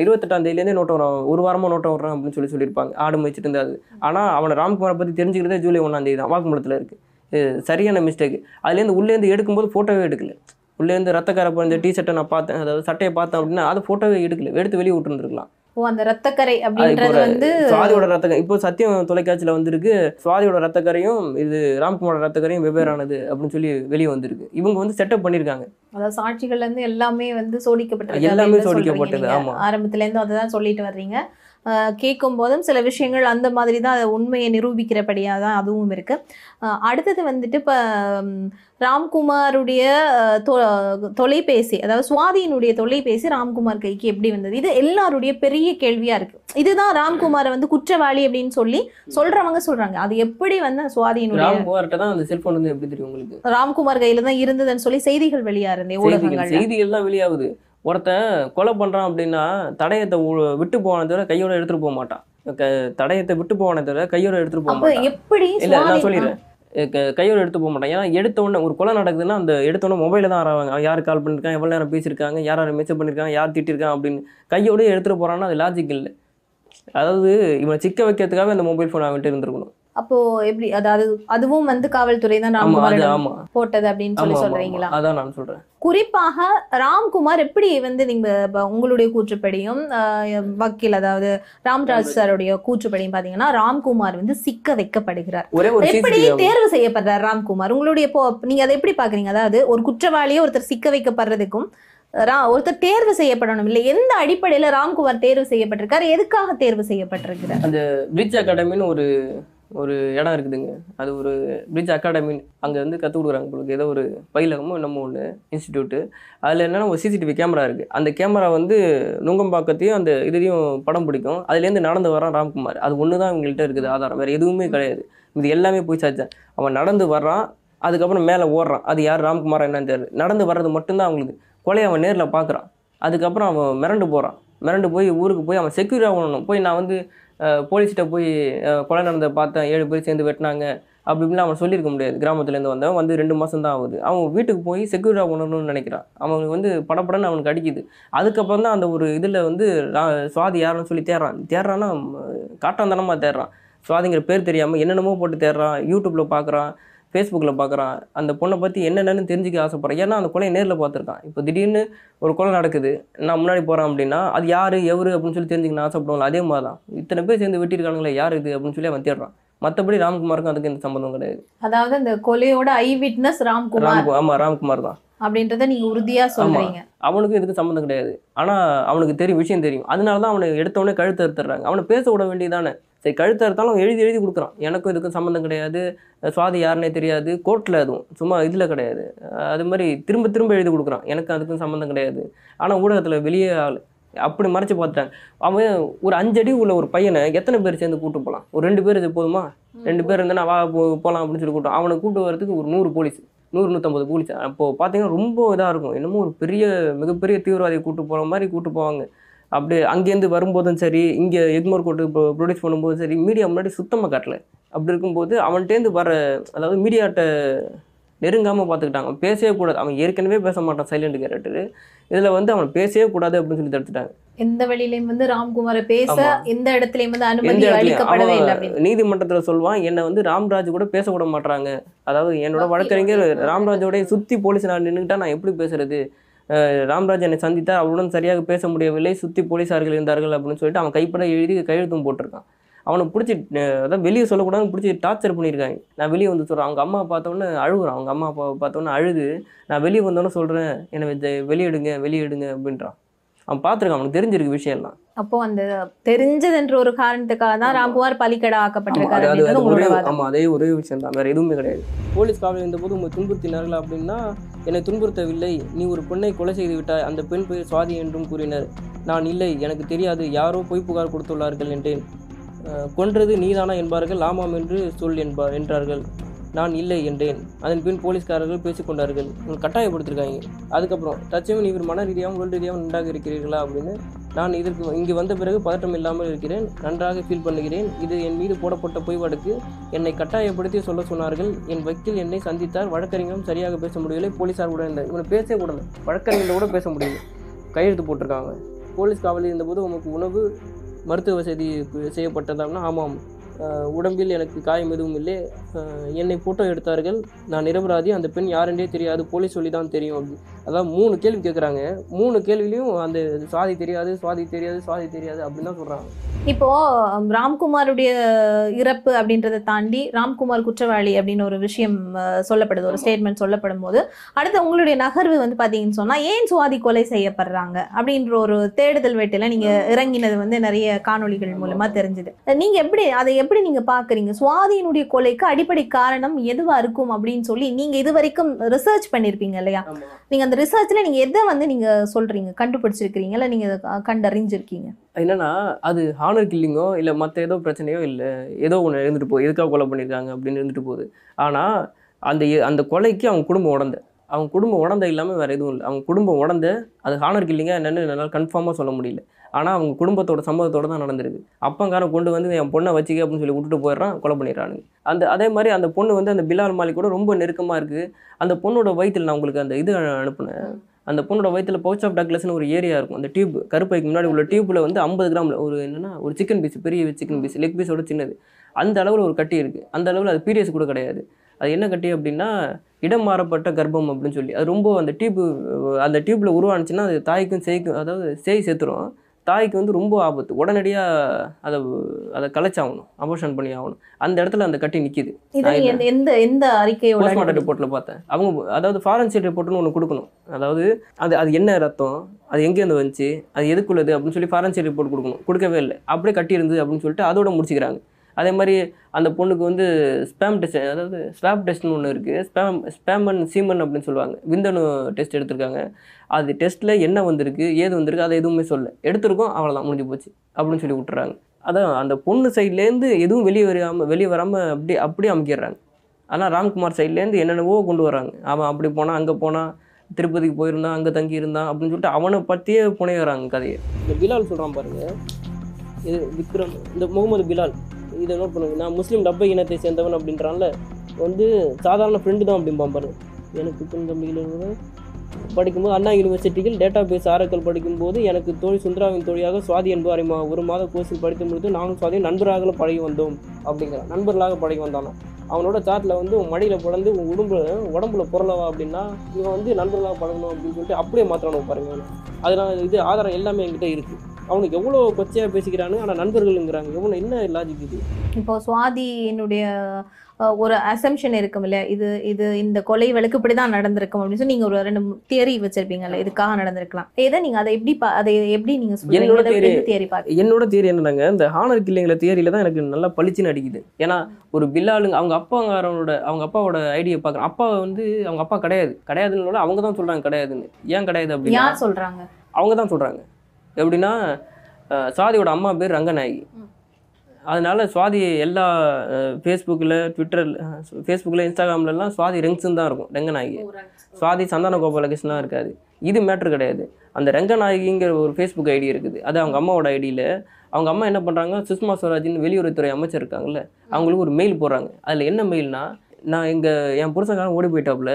இருபத்தெட்டாம் தேதியிலேருந்தே நோட்டம் வரும் ஒரு வாரமாக நோட்டம் வர்றான் அப்படின்னு சொல்லி சொல்லியிருப்பாங்க. ஆடு மேய்ச்சிட்டு இருந்தாது ஆனால் அவனை ராம்குமாரை பற்றி தெரிஞ்சுக்கிறதே ஜூலை ஒன்றாம் தேதி தான். வாக்குமூலத்தில் இருக்குது சரியான மிஸ்டேக் அதுலேருந்து உள்ளேருந்து எடுக்கும்போது ஃபோட்டோவே எடுக்கல. உள்ளேருந்து ரத்தக்கார போன்ற டி ஷர்ட்டை நான் பார்த்தேன். அதாவது சட்டையை பார்த்தேன் அப்படின்னா அது ஃபோட்டோவே எடுக்கல. எடுத்து வெளியே விட்டுருந்துருக்கலாம். ஓ அந்த ரத்தக்கரை அப்படின்றது வந்து சுவாதியோட ரத்தக்கரை இப்போ சத்தியம் தொலைக்காட்சியில் வந்திருக்கு. சுவாதியோட ரத்தக்கரையும் இது ராம்குமாரோட ரத்தக்கரையும் வெவ்வேறானது அப்படின்னு சொல்லி வெளியே வந்திருக்கு. இவங்க வந்து செட்டப் பண்ணியிருக்காங்க. அதாவது சாட்சிகள்ல இருந்து எல்லாமே வந்து சோடிக்கப்பட்டிருக்கு எல்லாமே சோடிக்கப்பட்டது. ஆமா. ஆரம்பத்துல இருந்து அதை தான் சொல்லிட்டு வர்றீங்க. கேட்கும் போதும் சில விஷயங்கள் அந்த மாதிரி தான் உண்மையை நிரூபிக்கிறபடியாக தான் அதுவும் இருக்கு. ஆஹ் அடுத்தது வந்துட்டு இப்போ ராம்குமாருடைய தொலைபேசி அதாவது சுவாதியினுடைய தொலைபேசி ராம்குமார் கைக்கு எப்படி வந்தது? இது எல்லாருடைய பெரிய கேள்வியா இருக்கு. இதுதான் ராம்குமாரை வந்து குற்றவாளி அப்படின்னு சொல்லி சொல்றவங்க சொல்றாங்க. அது எப்படி வந்து சுவாதியினுடைய செல்போன் வந்து எப்படி தெரியும் உங்களுக்கு? ராம்குமார் கையில தான் இருந்ததுன்னு சொல்லி செய்திகள் வெளியா இருந்தே செய்திகள் ஊடகங்கள்ல. செய்திகள் தான் வெளியாகுது. ஒருத்தன் கொலை பண்றான் அப்படின்னா தடயத்தை விட்டு போவானே தவிர கையோட எடுத்துட்டு போக மாட்டான். தடயத்தை விட்டு போவானே தவிர கையோட எடுத்துட்டு போக மாட்டான். எப்படி இல்ல நான் சொல்லிடுறேன். கையோடு எடுத்து போக மாட்டான் ஏன்னா எடுத்த உடனே ஒரு கொலை நடக்குதுன்னா அந்த எடுத்தோடனே மொபைலில் தான் ஆறாங்க யார் கால் பண்ணியிருக்காங்க எவ்வளோ நேரம் பேசியிருக்காங்க யார் யார் மெசேஜ் பண்ணியிருக்காங்க யார் திட்டிருக்காங்க அப்படின்னு கையோடய எடுத்துகிட்டு போறான்னா அது லாஜிக் இல்லை. அதாவது இவனை சிக்க வைக்கிறதுக்காக அந்த மொபைல் ஃபோன் அவன்கிட்ட இருந்திருக்கணும். அப்போ எப்படி அதாவது அதுவும் வந்து காவல்துறை தான் ஆமா போட்டது அப்படின்னு சொல்லி சொல்றீங்களா. அதான் நான் சொல்றேன். குறிப்பாக ராம்குமார் எப்படி வந்து நீங்க உங்களுடைய கூற்றுப்படியும் வக்கீல் அதாவது ராம்ராஜ் சாருடைய கூற்றுப்படியும் பாத்தீங்கன்னா ராம்குமார் வந்து சிக்க வைக்கப்படுகிறார். எப்படி தேர்வு செய்யப்படுறார் ராம்குமார்? உங்களுடைய நீங்க அதை எப்படி பாக்குறீங்க? அதாவது ஒரு குற்றவாளியை ஒருத்தர் சிக்க வைக்கப்படுறதுக்கும் ஒருத்தர் தேர்வு செய்யப்படணும். இல்லை எந்த அடிப்படையில ராம்குமார் தேர்வு செய்யப்பட்டிருக்கார்? எதுக்காக தேர்வு செய்யப்பட்டிருக்கிறார்? பிரிட்ஜ் அகாடமின்னு ஒரு ஒரு இடம் இருக்குதுங்க. அது ஒரு பிரிட்ஜ் அகாடமி அங்கே வந்து கற்றுக் கொடுக்குறாங்க உங்களுக்கு. ஏதோ ஒரு பயிலகமோ என்னமோ ஒன்று இன்ஸ்டிடியூட்டு அதில் என்னென்னா ஒரு சிசிடிவி கேமரா இருக்குது அந்த கேமரா வந்து நுங்கம்பாக்கத்தையும் அந்த இதையும் படம் பிடிக்கும். அதுலேருந்து நடந்து வரான் ராம்குமார். அது ஒன்று தான் இவங்கள்ட்ட இருக்குது ஆதாரம். வேறு எதுவுமே கிடையாது. இது எல்லாமே போய் சாச்சேன் அவன் நடந்து வர்றான் அதுக்கப்புறம் மேலே ஓடுறான். அது யார்? ராம்குமார் என்னன்னு தெரியல. நடந்து வர்றது மட்டும்தான் அவங்களுக்கு. கொலையை அவன் நேரில் பார்க்குறான் அதுக்கப்புறம் அவன் மிரண்டு போகிறான் மிரண்டு போய் ஊருக்கு போய் அவன் செக்யூர் ஆகணும். போய் நான் வந்து போலீஸ்கிட்ட போய் கொலை நடந்த பார்த்தேன் ஏழு பேர் சேர்ந்து வெட்டினாங்க. அப்படி இப்படின்னு அவன் சொல்லியிருக்க முடியாது. கிராமத்துலேருந்து வந்தவன் வந்து ரெண்டு மாதம் தான் ஆகுது. அவன் வீட்டுக்கு போய் செக்யூரிட்டாக உணரணும்னு நினைக்கிறான். அவனுக்கு வந்து படப்படன்னு அவனுக்கு அடிக்குது. அதுக்கப்புறம் தான் அந்த ஒரு இதில் வந்து சுவாதி யாருன்னு சொல்லி தேடுறான். தேடுறான்னா காட்டாந்தனமாக தேடுறான். சுவாதிங்கிற பேர் தெரியாமல் என்னென்னமோ போட்டு தேடுறான். யூடியூப்பில் பார்க்குறான். ஃபேஸ்புக்கில் பார்க்குறான் அந்த பொண்ணை பற்றி என்னென்னு தெரிஞ்சுக்க ஆசைப்படுறான். ஏன்னா அந்த கொலையை நேரில் பார்த்துருக்கான். இப்போ திடீர்னு ஒரு கொலை நடக்குது. நான் முன்னாடி போகிறேன் அப்படின்னா அது யார் எவரு அப்படின்னு சொல்லி தெரிஞ்சுக்கணும் ஆசைப்படுவாங்க அதே மாதிரி தான் இத்தனை பேர் சேர்ந்து வெட்டியிருக்கானுங்களே யார் இது அப்படின்னு சொல்லி அவன் தேடுறான். மற்றபடி ராம்குமாருக்கும் அதுக்கு எந்த சம்மந்தம் கிடையாது. அதாவது அந்த கொலையோட ஐ விட்னஸ் ராம்குமார். ராம் ஆமாம் ராம்குமார் தான். அப்படின்றத நீங்க உறுதியா சொல்றீங்க. அவனுக்கும் இதுக்கு சம்மந்தம் கிடையாது. ஆனால் அவனுக்கு தெரியும் விஷயம் தெரியும். அதனால தான் அவனை எடுத்தவொடனே கழுத்து அறுத்துறாங்க அவனை பேச விட வேண்டியதானே? சரி கழுத்தை அறுத்தாலும் அவன் எழுதி எழுதி கொடுக்குறான். எனக்கும் இதுக்கும் சம்மந்தம் கிடையாது. சுவாதி யாருன்னே தெரியாது. கோர்ட்டில் அதுவும். சும்மா இதில் கிடையாது. அது மாதிரி திரும்ப திரும்ப எழுதி கொடுக்குறான். எனக்கு அதுக்கும் சம்மந்தம் கிடையாது. ஆனால் ஊடகத்தில் வெளியே ஆள். அப்படி மறைச்சு பார்த்துட்டாங்க. அவன் ஒரு அஞ்சடி உள்ள ஒரு பையனை எத்தனை பேர் சேர்ந்து கூட்டு போகலாம் ஒரு ரெண்டு பேர் போதுமா? ரெண்டு பேர் இருந்தால் வா போ போகலாம் அப்படின்னு சொல்லி கூட்டம் அவனை கூட்டு வரதுக்கு ஒரு நூறு போலீஸ். நூறு நூற்றம்பது போலீஸ். அப்போது பார்த்தீங்கன்னா ரொம்ப இதாக இருக்கும். என்னமோ ஒரு பெரிய மிகப்பெரிய தீவிரவாதியை கூட்டு போகிற மாதிரி கூட்டு போவாங்க. அப்படியே அங்கேருந்து வரும்போதும் சரி இங்கே எக்மோர் கோட்டு இப்போ ப்ரொடியூஸ் பண்ணும்போதும் சரி மீடியா முன்னாடி சுத்தமாக காட்டல. அப்படி இருக்கும்போது அவன்கிட்டேருந்து வர அதாவது மீடியாட்ட நெருங்காமல் பார்த்துக்கிட்டாங்க பேசவே கூடாது. அவன் ஏற்கனவே பேச மாட்டான் சைலண்ட் கேரக்டர் இதில் வந்து அவன் பேசவே கூடாது அப்படின்னு சொல்லி தடுத்துட்டாங்க. எந்த வழியிலையும் வந்து ராம்குமாரை பேச. எந்த இடத்துலயும் வந்து அனுமதி அளிக்கப்படவே இல்லை நீதிமன்றத்தில் சொல்லுவான் என்னை வந்து ராம்ராஜ் கூட பேச விட மாட்றாங்க. அதாவது என்னோட வழக்கறிஞர் ராம்ராஜோட சுற்றி போலீஸ் நான் நின்றுக்கிட்டா நான் எப்படி பேசுறது? ராம்ராஜ் என்னை சந்தித்தார். அவருடன் சரியாக பேச முடியவில்லை. சுற்றி போலீஸார்கள் இருந்தார்கள் அப்படின்னு சொல்லிட்டு அவன் கைப்பட எழுதி கையெழுத்தும் போட்டிருக்கான். அவனை பிடிச்சி அதான் வெளியே சொல்லக்கூடாதுன்னு பிடிச்சி டார்ச்சர் பண்ணியிருக்காங்க. நான் வெளியே வந்து சொல்கிறேன் அவங்க அம்மா பார்த்தோன்னே அழுகுறான். அவங்க அம்மா அப்பா பார்த்தோன்னே அழுது நான் வெளியே வந்தோன்னே சொல்கிறேன் என்னை வெ- வெளியிடுங்க வெளியிடுங்க அப்படின்றான். அவன் பார்த்துருக்கான் அவனுக்கு தெரிஞ்சிருக்கு விஷயம் எல்லாம் அப்போ அந்த தெரிஞ்சதுன்ற ஒரு காரணத்துக்காக தான் ராம்குமார் பலிக்கடா ஆக்கப்பட்டிருக்காரு ஒரே உங்களோட வாதம். ஆமா அதே ஒரே விஷயம் தான் வேற எதுவுமே கிடையாது. போலீஸ் காவலில் இருந்தபோது உங்களை துன்புறுத்தினார்கள் அப்படின்னா என்னை துன்புறுத்தவில்லை. நீ ஒரு பெண்ணை கொலை செய்து விட்டாய். அந்த பெண் பெயர் சுவாதி என்றும் கூறினர். நான் இல்லை. எனக்கு தெரியாது. யாரோ பொய் புகார் கொடுத்துள்ளார்கள் என்றேன். கொன்றது நீதானா என்பார்கள். ஆமாம் என்று சொல் என்பார் என்றார்கள். நான் இல்லை என்றேன். அதன் பின் போலீஸ்காரர்கள் பேசிக்கொண்டார்கள் உங்களை கட்டாயப்படுத்திருக்காங்க அதுக்கப்புறம் தச்சமே இவர் மன ரீதியாகவும் உடல் ரீதியாகவும் நன்றாக இருக்கிறீர்களா? அப்படின்னு நான் இதற்கு இங்கு வந்த பிறகு பதட்டம் இல்லாமல் இருக்கிறேன். நன்றாக ஃபீல் பண்ணுகிறேன். இது என் மீது போடப்பட்ட பொய் வழக்கு என்னை கட்டாயப்படுத்தி சொல்ல சொன்னார்கள். என் வக்கீல் என்னை சந்தித்தார். வழக்கறிஞரும் சரியாக பேச முடியவில்லை. போலீஸார் கூட இருந்தார் இவனை பேசவே கூடாது வழக்கறிஞர்கள் கூட பேச முடியல கையெழுத்து போட்டிருக்காங்க. போலீஸ் காவலில் இருந்தபோது உமக்கு உணவு மருத்துவ வசதி செய்யப்பட்டதாம்னா ஆமாம். உடம்பில் எனக்கு காயம் எதுவும் இல்லை. என்னை ஃபோட்டோ எடுத்தார்கள். நான் நிரபராதி. அந்த பெண் யாருன்றே தெரியாது. போலீஸ் சொல்லி தான் தெரியும் அப்படி. அதான் மூணு கேள்வி கேட்குறாங்க மூணு கேள்விலையும் அந்த சுவாதி தெரியாது சுவாதி தெரியாது சுவாதி தெரியாது அப்படின்னு தான் சொல்கிறாங்க இப்போ ராம்குமாருடைய இறப்பு அப்படின்றத தாண்டி ராம்குமார் குற்றவாளி அப்படின்னு ஒரு விஷயம் சொல்லப்படுது ஒரு ஸ்டேட்மெண்ட் சொல்லப்படும் போது அடுத்து உங்களுடைய நகர்வு வந்து பாத்தீங்கன்னு சொன்னா ஏன் சுவாதி கொலை செய்யப்படுறாங்க? அப்படின்ற ஒரு தேடுதல் வேட்டையில நீங்க இறங்கினது வந்து நிறைய காணொளிகள் மூலமா தெரிஞ்சுது. நீங்க எப்படி அதை எப்படி நீங்க பாக்குறீங்க? சுவாதியினுடைய கொலைக்கு அடிப்படை காரணம் எதுவா இருக்கும் அப்படின்னு சொல்லி நீங்க இது வரைக்கும் ரிசர்ச் பண்ணிருப்பீங்க இல்லையா? நீங்க அந்த ரிசர்ச்ல நீங்க எதை வந்து நீங்க சொல்றீங்க? கண்டுபிடிச்சிருக்கீங்க இல்ல நீங்க அதை கண்டறிஞ்சிருக்கீங்க? என்னன்னா அது ஹானர் கில்லிங்கோ இல்லை மற்ற ஏதோ பிரச்சனையோ இல்லை ஏதோ ஒன்று இருந்துட்டு போகுது எதுக்காக கொலை பண்ணியிருக்காங்க அப்படின்னு இருந்துட்டு போகுது. ஆனால் அந்த அந்த கொலைக்கு அவங்க குடும்பம் உடந்த. அவங்க குடும்பம் உடந்த இல்லாமல் வேறு எதுவும் இல்லை. அவங்க குடும்பம் உடந்த அது ஹானர் கில்லிங்காக என்னென்னு என்னால் கன்ஃபார்மாக சொல்ல முடியல. ஆனால் அவங்க குடும்பத்தோட சம்மதத்தோட தான் நடந்திருக்கு. அப்பங்காரன் கொண்டு வந்து என் பொண்ணை வச்சுக்க அப்படின்னு சொல்லி விட்டுட்டு போயிடுறான் கொலை பண்ணிடுறானுங்க. அந்த அதே மாதிரி அந்த பொண்ணு வந்து அந்த பிலால் மாலிக் கூட ரொம்ப நெருக்கமாக இருக்குது அந்த பொண்ணோட வயிற்றில் நான் உங்களுக்கு அந்த இது அனுப்புனேன். அந்த பொண்ணோட வயித்துல பவுச் ஆஃப் டக்லஸ்னு ஒரு ஏரியா இருக்கும். அந்த டியூப் கருப்பைக்கு முன்னாடி உள்ள டியூப்பில் வந்து ஐம்பது கிராம்ல ஒரு என்னன்னா ஒரு சிக்கன் பீஸ் பெரிய சிக்கன் பீஸ் லெக் பீஸோட சின்னது. அந்த அளவில் ஒரு கட்டி இருக்குது அந்த அளவில் அது பீரியஸ் கூட கிடையாது. அது என்ன கட்டி அப்படின்னா இடம் மாறப்பட்ட கர்ப்பம் அப்படின்னு சொல்லி. அது ரொம்ப அந்த டியூப் அந்த டியூப்பில் உருவானுச்சுன்னா அது தாய்க்கும் சேய்க்கும் அதாவது சேய் சேர்த்துரும். தாய்க்கு வந்து ரொம்ப ஆபத்து. உடனடியாக அதை அதை கலைச்சாகணும். அபோஷன் பண்ணி ஆகணும் அந்த இடத்துல அந்த கட்டி நிற்கிது எந்த- எந்த அறிக்கையோட போஸ்ட்மார்ட்டம் ரிப்போர்ட்டில் பார்த்தேன். அவங்க அதாவது ஃபாரன்சிக் ரிப்போர்ட்னு ஒன்று கொடுக்கணும். அதாவது அது அது என்ன ரத்தம்? அது எங்கேருந்து வந்துச்சு? அது எதுக்குள்ளது? அப்படின்னு சொல்லி ஃபாரன்சிக் ரிப்போர்ட் கொடுக்கணும். கொடுக்கவே இல்லை. அப்படியே கட்டியிருந்து அப்படின்னு சொல்லிட்டு அதோட முடிச்சுக்கிறாங்க. அதே மாதிரி அந்த பொண்ணுக்கு வந்து ஸ்பேம் டெஸ்ட் அதாவது ஸ்வாப் டெஸ்ட்னு ஒன்று இருக்குது ஸ்பேம் ஸ்பேமன் சீமன் அப்படின்னு சொல்லுவாங்க. விந்தணு டெஸ்ட் எடுத்திருக்காங்க. அது டெஸ்ட்டில் என்ன வந்திருக்கு ஏது வந்திருக்கு அதை எதுவுமே சொல்ல எடுத்திருக்கோம் அவ்வளோதான் முடிஞ்சு போச்சு அப்படின்னு சொல்லி விட்டுறாங்க. அதான் அந்த பொண்ணு சைட்லேருந்து எதுவும் வெளியே வராமல் வெளியே வராமல் அப்படி அப்படியே அமுக்கிடுறாங்க. ஆனால் ராம்குமார் சைட்லேருந்து என்னென்னவோ கொண்டு வராங்க அவன் அப்படி போனால் அங்கே போனால் திருப்பதிக்கு போயிருந்தான் அங்கே தங்கி இருந்தான் அப்படின்னு சொல்லிட்டு அவனை பற்றியே புனைகிறாங்க கதையை. இந்த பிலால் சொல்கிறான் பாருங்க. இது விக்ரம் இந்த முகமது பிலால். இதை நோட் பண்ணுங்க. நான் முஸ்லீம் டப்பை இனத்தை சேர்ந்தவன் அப்படின்றான்ல. வந்து சாதாரண ஃப்ரெண்டு தான் அப்படிம்பான் பாருங்க எனக்கு பெண் தம்பிகள் படிக்கும்போது அண்ணா யூனிவர்சிட்டியில் டேட்டா பேஸ் ஆரக்கல் படிக்கும்போது எனக்கு தோழி சுந்தராவின் தோழியாக சுவாதி என்பவரை மா- ஒரு மாத கோர்ஸில் படித்து முடித்து நானும் சுவாதி நண்பராக பழகி வந்தோம் அப்படிங்கிறான் நண்பர்களாக பழகி வந்தானா. அவனோட சாட்டில் வந்து உன் மடியில் பிறந்து உன் உடம்புல உடம்புல பொருளவா அப்படின்னா இவன் வந்து நண்பர்களாக பழகணும் அப்படின்னு சொல்லிட்டு அப்படியே மாற்றணும் பாருங்க. அதனால் இது ஆதாரம் எல்லாமே என்கிட்ட இருக்குது அவனுக்கு எவ்வளோ கொச்சையாக பேசிக்கிறானு ஆனால் நண்பர்களுங்கிறாங்க. எவ்வளோ என்ன லாஜிக் இது? இப்போ என்னுடைய ஒரு அசம்ஷன் இருக்கும் இல்லையா? இது இது இந்த கொலை வழக்கு இப்படிதான் நடந்திருக்கும் அப்படின்னு சொல்லி நீங்க ஒரு ரெண்டு தியரி வச்சிருப்பீங்கல்ல இதுக்காக நடந்திருக்கலாம். எதை நீங்க அதை எப்படி பா- அதை எப்படி நீங்க என்னோட தியரி பாக்க என்னோட தியரி என்னன்னாங்க இந்த ஹானர் கில்லிங்கிற தியரியில தான் எனக்கு நல்லா பளிச்சுன்னு அடிக்குது ஏன்னா ஒரு பில்லாளுங்க அவங்க அப்பாங்காரனோட அவங்க அப்பாவோட ஐடியா பார்க்குறேன் அப்பா வந்து அவங்க அப்பா கிடையாது. கிடையாதுன்னு அவங்க தான் சொல்றாங்க கிடையாதுன்னு. ஏன் கிடையாது அப்படின்னா யார் சொல்றாங்க? அவங்க தான் சொல்றாங்க. எப்படின்னா சுவாதியோட அம்மா பேர் ரங்கநாயகி. அதனால சுவாதி எல்லா ஃபேஸ்புக்கில் ட்விட்டர் ஃபேஸ்புக்கில் இன்ஸ்டாகிராம்லலாம் சுவாதி ரெங்ஸுன்னு தான் இருக்கும் ரங்கநாயகி. சுவாதி சந்தான கோபாலகிருஷ்ணலாம் இருக்காது. இது மேட்ரு கிடையாது. அந்த ரங்கநாயகிங்கிற ஒரு ஃபேஸ்புக் ஐடி இருக்குது. அது அவங்க அம்மாவோட ஐடியில் அவங்க அம்மா என்ன பண்ணுறாங்க சுஷ்மா ஸ்வராஜின்னு வெளியுறவுத்துறை அமைச்சர் இருக்காங்கல்ல அவங்களுக்கு ஒரு மெயில் போடுறாங்க. அதில் என்ன மெயில்னா நான் எங்கள் என் புருஷக்காரன் ஓடி போயிட்டாப்புல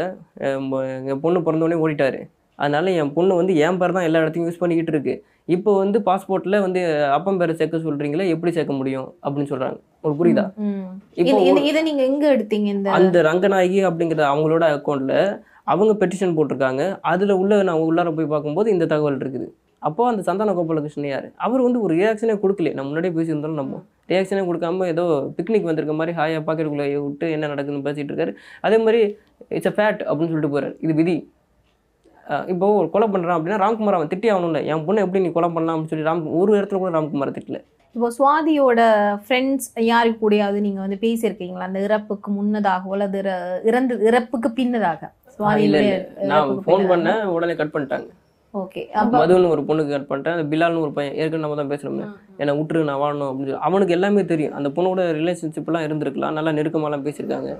என் பொண்ணு பிறந்தோடனே ஓடிட்டாரு. அதனால என் பொண்ணு வந்து என் பேர் தான் எல்லா இடத்தையும் யூஸ் பண்ணிக்கிட்டு இருக்கு. இப்போ வந்து பாஸ்போர்ட்டில் வந்து அப்பம் பேரை சேர்க்க சொல்கிறீங்களே எப்படி சேர்க்க முடியும்? அப்படின்னு சொல்கிறாங்க ஒரு புரியுதா. இப்போ இது- இது- இதை நீங்க எங்க எடுத்தீங்க இந்த அந்த ரங்கநாயகி அப்படிங்கிற அவங்களோட அக்கௌண்ட்ல அவங்க பெட்டிஷன் போட்டிருக்காங்க. அதுல உள்ள நான் உள்ளார போய் பார்க்கும்போது இந்த தகவல் இருக்குது. அப்போ அந்த சந்தான கோபாலகிருஷ்ணன் யார்? அவர் வந்து ஒரு ரியாக்ஷனே கொடுக்கல. நம்ம முன்னாடியே பேசியிருந்தாலும் நம்ம. ரியாக்ஷனே கொடுக்காம ஏதோ பிக்னிக் வந்திருக்க மாதிரி ஹாயா பாக்கெட்டுக்குள்ளே விட்டு என்ன நடக்குதுன்னு பேசிட்டு இருக்காரு. அதே மாதிரி இட்ஸ் அ ஃபேட் அப்படின்னு சொல்லிட்டு போறாரு. இது விதி. இப்போ ஒரு கொலை பண்றான் அப்படின்னா ராம்குமார் அவன் திட்டி ஆகணும்ல. என் பொண்ணை எப்படி நீ கொலை பண்ணலாம் அப்படின்னு சொல்லி ராம் ஒரு இடத்துல கூட ராம்குமார் திட்டல. இப்போ சுவாதியோட ஃப்ரெண்ட்ஸ் யாரு கூடயாவது நீங்க வந்து பேசியிருக்கீங்களா? அந்த இறப்புக்கு முன்னதாகவோ அல்லது இற- இறந்து இறப்புக்கு பின்னதாக? இல்ல நான் ஃபோன் பண்ணேன் உடனே கட் பண்ணிட்டாங்க. ஓகே மதுன்னு ஒரு பொண்ணுக்கு கட் பண்ணிட்டேன். அந்த பிலால்னு ஒரு பையன் ஏற்கனவே நம்ம தான் பேசுறோமே. என்னை விட்டுரு நான் வாழணும் அப்படின்னு சொல்லி அவனுக்கு எல்லாமே தெரியும். அந்த பொண்ணோட ரிலேஷன்ஷிப்லாம் இருந்திருக்கலாம். நல்லா நெருக்கமாலாம் பேசியிருக்காங்க.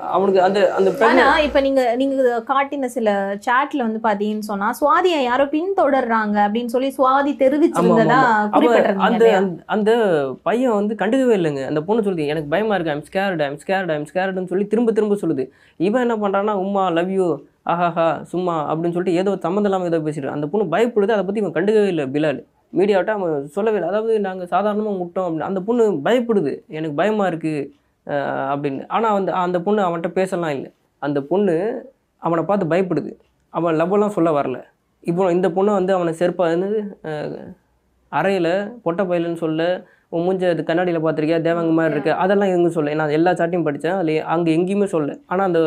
அவனுக்கு அந்த அந்த ஆனா இப்ப நீங்க நீங்க காட்டின சில சாட்ல வந்து பாத்தீங்கன்னு சொன்னா சுவாதியை யாரோ பின்தொடர்றாங்க அப்படின்னு சொல்லி சுவாதி தெரிவிச்சிருந்ததா அந்த? அந்த- பையன் வந்து கண்டுக்கவே இல்லைங்க. அந்த பொண்ணு சொல்லுது எனக்கு பயமா இருக்கு. I'm scared I'm scared I'm ஸ்கேர்டுன்னு சொல்லி திரும்ப திரும்ப சொல்லுது. இவன் என்ன பண்றான்னா உம்மா லவ் யூ ஆஹாஹா சும்மா அப்படின்னு சொல்லிட்டு ஏதோ சம்மந்தம் இல்லாமல் ஏதோ பேசிட்டு அந்த பொண்ணு பயப்படுது. அதை பத்தி இவன் கண்டுக்கவே இல்லை பிலால். மீடியாவிட்ட அவன் சொல்லவே இல்லை. அதாவது நாங்கள் சாதாரணமாக முட்டோம் அப்படின்னு. அந்த பொண்ணு பயப்படுது. எனக்கு பயமாக இருக்குது அப்படின்னு. ஆனால் வந்து அந்த பொண்ணு அவன்கிட்ட பேசலாம் இல்லை. அந்த பொண்ணு அவனை பார்த்து பயப்படுது. அவன் லவ்வெல்லாம் சொல்ல வரல. இப்போ இந்த பொண்ணை வந்து அவனை செருப்பா என்னது? அறையில் பொட்டை பயிலுன்னு சொல்ல உன் மூஞ்ச அது கண்ணாடியில் பார்த்துருக்கியா? தேவங்க மாதிரி இருக்கு. அதெல்லாம் எங்கும் சொல்ல? நான் எல்லா சாட்டையும் படித்தேன் அதில் அங்கே எங்கேயுமே சொல்ல. ஆனால் அந்த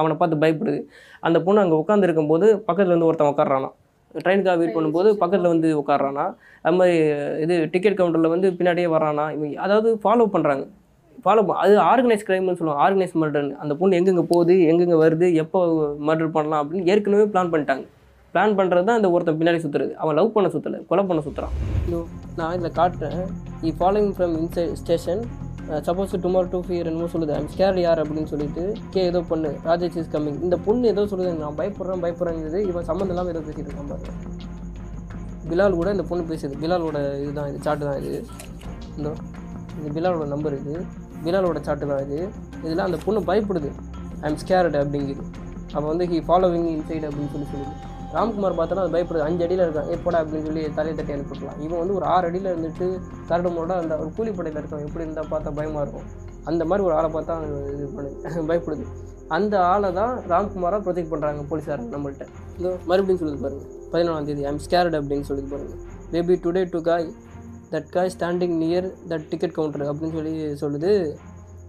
அவனை பார்த்து பயப்படுது. அந்த பொண்ணு அங்கே உட்காந்துருக்கும் போது பக்கத்தில் வந்து ஒருத்தன் உட்காடுறானா ட்ரெயினுக்காக வெயிட் பண்ணும்போது பக்கத்தில் வந்து உட்காடுறானா அது மாதிரி இது டிக்கெட் கவுண்டரில் வந்து பின்னாடியே வரானா இவங்க அதாவது ஃபாலோ பண்ணுறாங்க ஃபாலோ அது ஆர்கனைஸ் கிரைம்னு சொல்லுவாங்க. ஆர்கனைஸ் மர்டர்னு அந்த பொண்ணு எங்கெங்கே போகுது எங்கெங்கே வருது எப்போ மர்டர் பண்ணலாம் அப்படின்னு ஏற்கனவே பிளான் பண்ணிட்டாங்க. பிளான் பண்ணுறது தான் இந்த ஒருத்தன் பின்னாடி சுற்றுறது அவன் லவ் பண்ண சுற்றலை கொலை பண்ண சுற்றுறான் நான் இதில் காட்டுறேன். இ following from inside station suppose tomorrow to fear என்னமோ சொல்லுது. ஐம் ஸ்கேர் யார் அப்படின்னு சொல்லிட்டு கே ஏதோ பொண்ணு ராஜேஷ் இஸ் கம்மிங் இந்த பொண்ணு ஏதோ சொல்லுது நான் பயப்படுறேன் பயப்படுறேங்கிறது இவன் சம்மந்தம் இல்லாமல் ஏதோ பேசிட்டு இருக்கான் பாருங்க பிலால் கூட இந்த பொண்ணு பேசுது. பிலாலோட இதுதான் இது சாட்டு தான் இது. இந்த பிலாலோட நம்பர் இது. பிலாலோட சாட்டு தான் இது. இதில் அந்த பொண்ணு பயப்படுது. I'm scared அப்படிங்குது. அப்போ வந்து ஹி ஃபாலோவிங் இன்சைடு அப்படின்னு சொல்லி சொல்லுது. ராம்குமார் பார்த்தோன்னா அது பயப்படுது. அஞ்சு அடியில் இருக்கான். ஏப்படா அப்படின்னு சொல்லி தலையை தட்டி அனுப்பிடலாம் இவன் வந்து ஒரு ஆறு அடியில் இருந்துட்டு கரடுமோட அந்த ஒரு கூலிப்படையில் இருக்கான் எப்படி இருந்தால் பார்த்தா பயமாக இருக்கும். அந்த மாதிரி ஒரு ஆளை பார்த்தா இது பண்ணு பயப்படுது. அந்த ஆளை தான் ராம்குமாராக ப்ரொஜெக்ட் பண்ணுறாங்க போலீஸார் நம்மள்கிட்ட இதோ மறுபடியும் சொல்லுது பாருங்கள் பதினாலாம் தேதி. ஐம் ஸ்கேர்டு அப்படின்னு சொல்லுது பாருங்கள் maybe today to guy that guy standing near that ticket counter அப்படின்னு சொல்லி சொல்லுது.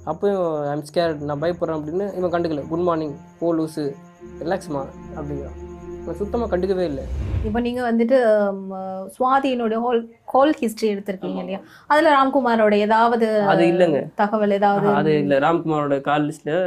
அப்போயும் ஐம் ஸ்கேர்ட் நான் பயப்படுறேன் அப்படின்னு இவன் கண்டுக்கல. குட் மார்னிங் போ லூஸு ரிலாக்ஸ்மா அப்படிங்கிறான். சுத்தமாக கண்டுக்கவே இல்லை. இப்போ நீங்க வந்துட்டு சுவாதியினுடைய ஹோல் ஹோல் ஹிஸ்டரி எடுத்திருக்கீங்க இல்லையா? அதுல ராம்குமாரோட ஏதாவது அது இல்லைங்க. தகவல் ஏதாவது அது இல்லை. ராம்குமாரோட கால் லிஸ்ட்டில்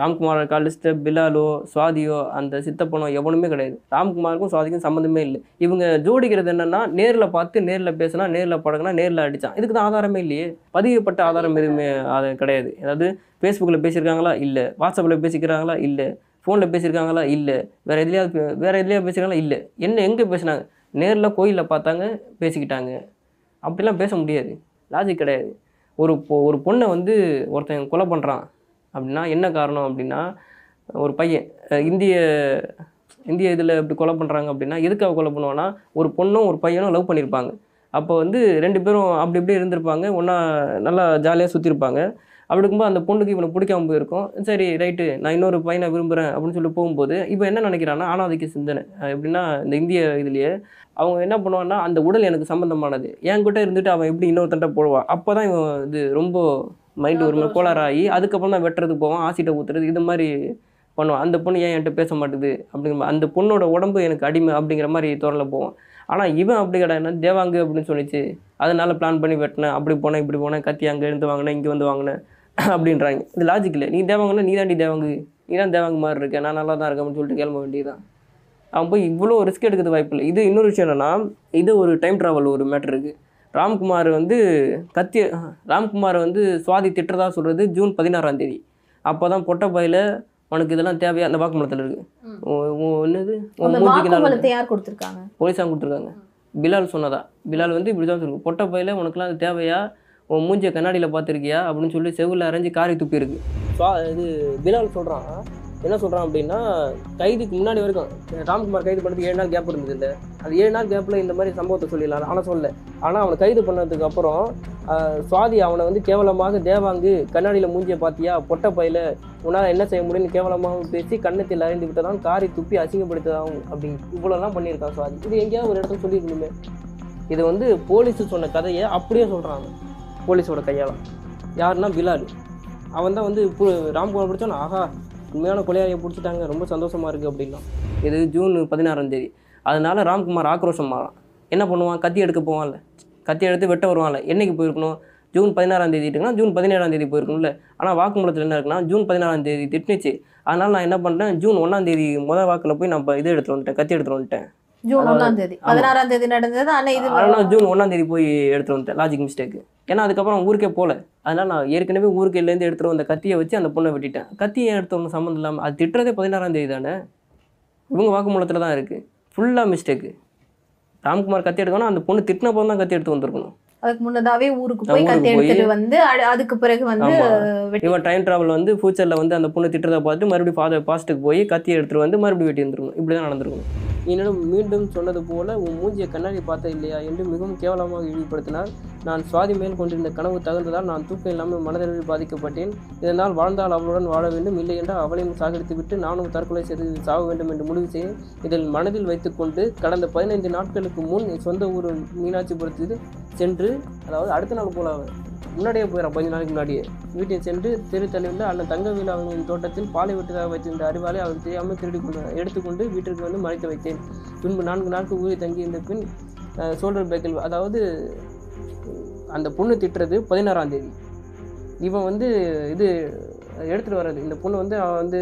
ராம்குமாரோட கால் லிஸ்ட்டில் பிலாலோ சுவாதியோ அந்த சித்தப்பனோ எவனுமே கிடையாது. ராம்குமாருக்கும் சுவாதிக்கும் சம்மந்தமே இல்லை. இவங்க ஜோடிக்கிறது என்னன்னா நேரில் பார்த்து நேரில் பேசினா நேரில் பழகினா நேரில் அடித்தான் இதுக்கு தான் ஆதாரமே இல்லையே. பதிவுப்பட்ட ஆதாரம் எதுவுமே அது கிடையாது. அதாவது ஃபேஸ்புக்கில் பேசியிருக்காங்களா? இல்லை. வாட்ஸ்அப்பில் பேசிக்கிறாங்களா? இல்லை. ஃபோனில் பேசியிருக்காங்களா? இல்லை. வேறு எதுலையாவது வேறு எதுலையாவது பேசியிருக்காங்களா? இல்லை. என்ன எங்கே பேசினாங்க? நேரில் கோயிலில் பார்த்தாங்க பேசிக்கிட்டாங்க. அப்படிலாம் பேச முடியாது. லாஜிக் கிடையாது. ஒரு பொ- ஒரு பொண்ணை வந்து ஒருத்தன் கொலை பண்ணுறான் அப்படின்னா என்ன காரணம் அப்படின்னா ஒரு பையன் இந்திய இந்திய இதில் இப்படி கொலை பண்ணுறாங்க அப்படின்னா எதுக்காக கொலை பண்ணுவான்னா ஒரு பொண்ணும் ஒரு பையனும் லவ் பண்ணியிருப்பாங்க அப்போ வந்து ரெண்டு பேரும் அப்படி இப்படி இருந்திருப்பாங்க. ஒன்றா நல்லா ஜாலியாக சுற்றிருப்பாங்க அப்படி இருக்கும்போது அந்த பொண்ணுக்கு இவனை பிடிக்காம போயிருக்கும். சரி ரைட்டு நான் இன்னொரு பையனை விரும்புகிறேன் அப்படின்னு சொல்லி போகும்போது இப்போ என்ன நினைக்கிறான்னா ஆணாதிக்க சிந்தனை. எப்படின்னா இந்த இந்திய இதுலேயே அவங்க என்ன பண்ணுவான்னா அந்த உடல் எனக்கு சம்மந்தமானது என்கிட்ட இருந்துட்டு அவன் எப்படி இன்னொருத்தன்ட்ட போடுவான். அப்போ தான் இவன் இது ரொம்ப மைண்டு ஒரு மாதிரி கோளாறாகி அதுக்கப்புறம் தான் வெட்டுறதுக்கு போவான் ஆசிட்ட ஊற்றுறது இது மாதிரி பண்ணுவான். அந்த பொண்ணு ஏன் என்கிட்ட பேச மாட்டேது? அப்படிங்கிற மாதிரி, அந்த பொண்ணோட உடம்பு எனக்கு அடிமை அப்படிங்கிற மாதிரி தோரில் போவான். ஆனால் இவன் அப்படி கிடையாது தேவாங்கு அப்படின்னு சொல்லிச்சு. அதனால் பிளான் பண்ணி வெட்டினேன். அப்படி போனேன் இப்படி போனேன் கத்தி அங்கே இருந்து வாங்கினேன் இங்கே வந்து வாங்கினேன். அப்படின்றாங்க. இது லாஜிக் இல்லை. நீ தேவாங்கன்னா நீ தாண்டி தேவாங்கு. நீ தான் தேவாங்கு மாதிரி இருக்க. நான் நல்லா தான் இருக்கேன் அப்படின்னு சொல்லிட்டு கிளம்ப வேண்டியதுதான். அவன் போய் இவ்வளோ ரிஸ்க் எடுக்கிறது வாய்ப்பு இல்லை. இது இன்னொரு விஷயம் என்னன்னா இது ஒரு டைம் ட்ராவல் ஒரு மேட்ரு இருக்குது ராம்குமார் வந்து கத்தி ராம்குமார் வந்து சுவாதி திட்டுறதா சொல்கிறது ஜூன் பதினாறாம் தேதி. அப்போ தான் பொட்டப்பாயில் உனக்கு இதெல்லாம் தேவையா? அந்த வாக்குமூலத்தில் இருக்குது என்னது? மூஞ்சிக்கு யார் கொடுத்திருக்காங்க? போலீஸாக கொடுத்துருக்காங்க. பிலால் சொன்னதா? பிலால் வந்து இப்படி தான் சொல்லுங்க பொட்டை பையில உனக்குலாம் அது தேவையா? உன் மூஞ்சிய கண்ணாடியில் பார்த்துருக்கியா? அப்படின்னு சொல்லி செவில் அரைஞ்சு காரி துப்பியிருக்கு ஸோ இது பிலால் சொல்கிறான் என்ன சொல்கிறான் அப்படின்னா கைதுக்கு முன்னாடி வரைக்கும் ராம்குமார் கைது பண்ணதுக்கு ஏழு நாள் கேப் இருந்தது இல்லை. அது ஏழு நாள் கேப்பில் இந்த மாதிரி சம்பவத்தை சொல்லிடலாம் ஆனால் சொல்ல ஆனால் அவனை கைது பண்ணதுக்கு அப்புறம் சுவாதி அவனை வந்து கேவலமாக தேவாங்கு கண்ணாடியில் மூஞ்சிய பார்த்தியா? பொட்டை பையில உன்னால் என்ன செய்ய முடியும்னு கேவலமாக பேசி கண்ணத்தில் அறிந்து விட்டதான் காரி துப்பி அசிங்கப்படுத்ததாகும் அப்படி இவ்வளோலாம் பண்ணியிருக்கான் சுவாதி. இது எங்கேயாவது ஒரு இடத்துல சொல்லியிருக்கணுமே. இது வந்து போலீஸு சொன்ன கதையை அப்படியே சொல்கிறாங்க போலீஸோட கையால் யாருன்னா பிலால். அவன் தான் வந்து இப்போ ராம்குமார் பிடிச்சோன்னா ஆஹா உண்மையான கொலையாளியை பிடிச்சிட்டாங்க ரொம்ப சந்தோஷமாக இருக்குது அப்படின்னா இது ஜூன் பதினாறாம் தேதி. அதனால ராம்குமார் ஆக்ரோஷம் மாறான். என்ன பண்ணுவான்? கத்தி எடுக்க போவான்ல. கத்தி எடுத்து வெட்ட வருவான்ல. என்னைக்கு போயிருக்கணும்? ஜூன் பதினாறாம் தேதி திட்டுனா ஜூன் பதினேழாம் தேதி போயிருக்கணும்ல. ஆனால் வாக்குமூலத்தில் என்ன இருக்குன்னா ஜூன் பதினாறாம் தேதி திட்டுனுச்சு அதனால் நான் என்ன பண்ணுறேன் ஜூன் ஒன்றாம் தேதி முதல் வாக்கில் போய் நான் இது எடுத்துகிட்டு வந்துட்டேன் கத்தி எடுத்துகிட்டு வந்துட்டேன். ஜூன் ஒண்ணாம் தேதி. ஆமா. பதினாறாம் தேதி நடந்தது. ஆனா இது ஆனால் ஜூன் ஒன்றாம் தேதி போய் எடுத்துட்டு வந்துட்டேன். லாஜிக் மிஸ்டேக் ஏன்னா அதுக்கப்புறம் ஊருக்கே போகல அதனால நான் ஏற்கனவே ஊருக்கையிலேருந்து எடுத்துட்டு வந்த கத்தியை வச்சு அந்த பொண்ணை வெட்டிட்டேன். கத்தியை எடுத்து ஒன்றும் சம்மந்தம் இல்லாமல் அது திட்டுறதே பதினாறாம் தேதி தானே? இவங்க வாக்குமூலத்தில் தான் இருக்குது ஃபுல்லாக மிஸ்டேக்கு ராம்குமார் கத்தி எடுக்கணும் அந்த பொண்ணு திட்டின போது தான் கத்தி எடுத்து வந்திருக்கணும். அதுக்கு முன்னதாவே ஊருக்கு போய் கத்தி எடுத்துட்டு வந்து அதுக்கு பிறகு வந்து இவன் டைம் ட்ராவல் வந்து ஃபியூச்சரில் வந்து அந்த பொண்ணு திட்டுறதை பார்த்து மறுபடியும் ஃபாதர் பாஸ்ட்டுக்கு போய் கத்தியை எடுத்துட்டு வந்து மறுபடியும் வெட்டி வந்துருக்கணும். இப்படி தான் நடந்திருக்கணும். என்னிடம் மீண்டும் சொன்னது போல உன் மூஞ்சிய கண்ணாடி பார்த்த இல்லையா என்று மிகவும் கேவலமாக இழிவுபடுத்தினார். நான் சுவாதி மேல் கொண்டிருந்த கனவு தகுந்ததால் நான் தூக்கம் இல்லாமல் மனதளவில் பாதிக்கப்பட்டேன். இதனால் வாழ்ந்தால் அவளுடன் வாழ வேண்டும் இல்லை என்றால் அவளையும் சாகடித்து விட்டு நானும் தற்கொலை செய்து சாக வேண்டும் என்று முடிவு செய்தேன். இதில் மனதில் வைத்துக்கொண்டு கடந்த பதினைந்து நாட்களுக்கு முன் என் சொந்த ஊர் மீனாட்சிபுரத்துக்கு சென்று அதாவது அடுத்த நாள் போல முன்னாடியே போயிடறான் கொஞ்ச நாளைக்கு முன்னாடியே. வீட்டில் சென்று தெரு தள்ளியுள்ள அண்ணன் தங்கவேலு அவனின் தோட்டத்தில் பாலை வெட்டுக்காக வைத்திருந்த அறிவாலை அவன் தெரியாமல் திருடி கொண்டு எடுத்துக்கொண்டு வீட்டிற்கு வந்து மறைத்து வைத்தேன். பின்பு நான்கு நாட்கள் ஊரில் தங்கியிருந்த பின் சோல்டர் பேக்கில் அதாவது அந்த பொண்ணு திட்டுறது பதினாறாம் தேதி. இவன் வந்து இது எடுத்துகிட்டு வர்றது. இந்த பொண்ணு வந்து அவன் வந்து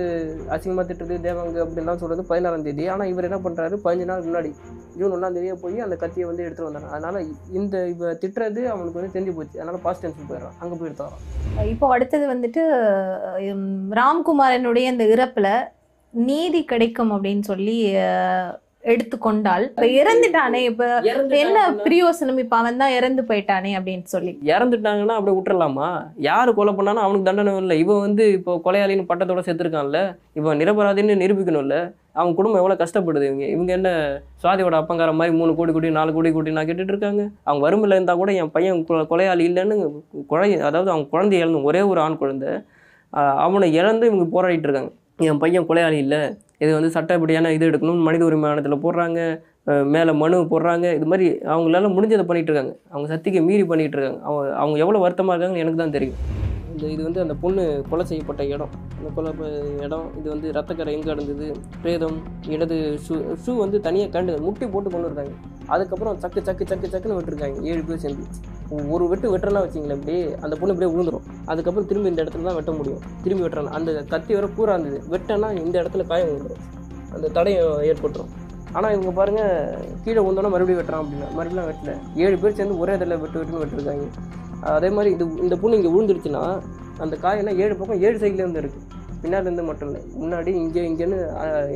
அசிங்கமாக திட்டுறது தேவாங்க அப்படின்லாம் சொல்கிறது பதினாறாம் தேதி. ஆனால் இவர் என்ன பண்ணுறாரு பதினஞ்சு நாள் முன்னாடி ஜூன் ஒன்றாம் தேதியே போய் அந்த கத்தியை வந்து எடுத்துகிட்டு வந்தாங்க அதனால் இந்த இவ திட்டுறது அவனுக்கு வந்து தெரிஞ்சு போச்சு. அதனால் பாஸ்ட் டென்ஸ் போயிடுறான். அங்கே போய் எடுத்து இப்போ அடுத்தது வந்துட்டு ராம்குமாரனுடைய இந்த இறப்பில் நீதி கிடைக்கும் அப்படின்னு சொல்லி எடுத்துக்கொண்டால் இப்ப இறந்துட்டானே இப்ப என்ன பிரியோசனம்? இப்ப அவன் தான் இறந்து போயிட்டானே அப்படின்னு சொல்லி. இறந்துட்டாங்கன்னா அப்படியே விட்டுறலாமா? யார் கொலை பண்ணாலும் அவனுக்கு தண்டனை இல்லை. இவன் வந்து இப்போ கொலையாளின்னு பட்டத்தோட செத்துருக்கான்ல இவன் நிரபராதின்னு நிரூபிக்கணும்ல. அவன் குடும்பம் எவ்வளோ கஷ்டப்படுது இவங்க? இவங்க என்ன சுவாதியோட அப்பங்கார மாதிரி மூணு கோடி கோடி நாலு கோடி கோடி நான் கேட்டுட்டு இருக்காங்க? அவங்க வறுமையில் இருந்தால் கூட என் பையன் கொலையாளி இல்லைன்னு குழந்தை அதாவது அவன் குழந்தை இழந்து ஒரே ஒரு ஆண் குழந்தை அவனை இழந்து இவங்க போராடிட்டு இருக்காங்க. என் பையன் கொலையாளி இல்லை. இது வந்து சட்டப்படியான இது எடுக்கணும்னு மனித உரிமை ஆணையத்தில் போடுறாங்க மேலே மனு போடுறாங்க. இது மாதிரி அவங்களால முடிஞ்சதை பண்ணிகிட்டு இருக்காங்க. அவங்க சக்திக்கு மீறி பண்ணிகிட்டு இருக்காங்க. அவங்க அவங்க எவ்வளோ வருத்தமாக இருக்காங்கன்னு எனக்கு தான் தெரியும். இந்த இது வந்து அந்த பொண்ணு கொலை செய்யப்பட்ட இடம். அந்த கொலை இடம் இது வந்து ரத்தக்கரை எங்கே நடந்தது பிரேதம் இடது ஷூ ஷூ வந்து தனியாக கண்டு முட்டி போட்டு கொண்டு இருக்காங்க அதுக்கப்புறம் சக்கு சக்கு சக்கு சக்குன்னு விட்டுருக்காங்க. ஏழு பேர் சேர்ந்து. ஒரு வெட்டு வெட்டுறனா வச்சிங்களேன் இப்படியே அந்த பொண்ணு இப்படியே விழுந்துரும் அதுக்கப்புறம் திரும்பி இந்த இடத்துல தான் வெட்ட முடியும். திரும்பி வெட்டுறாங்க. அந்த கத்தி வர பூரா இருந்தது. வெட்டனா இந்த இடத்துல காயம் விழுந்துடும் அந்த தடயம் ஏற்பட்டுரும். ஆனால் இவங்க பாருங்க கீழே விழுந்தோன்னா மறுபடியும் வெட்டுறான் அப்படின்னா மறுபடியும் வெட்டல. ஏழு பேர் சேர்ந்து ஒரே இதில் வெட்டு வெட்டுன்னு வெட்டிருக்காங்க. அதே மாதிரி இது இந்த பொண்ணு இங்கே விழுந்துருச்சுன்னா அந்த காயெல்லாம் ஏழு பக்கம் ஏழு சைட்லேருந்து இருக்குது பின்னாடிலேருந்து மட்டும் இல்லை. முன்னாடி இங்கே இங்கேன்னு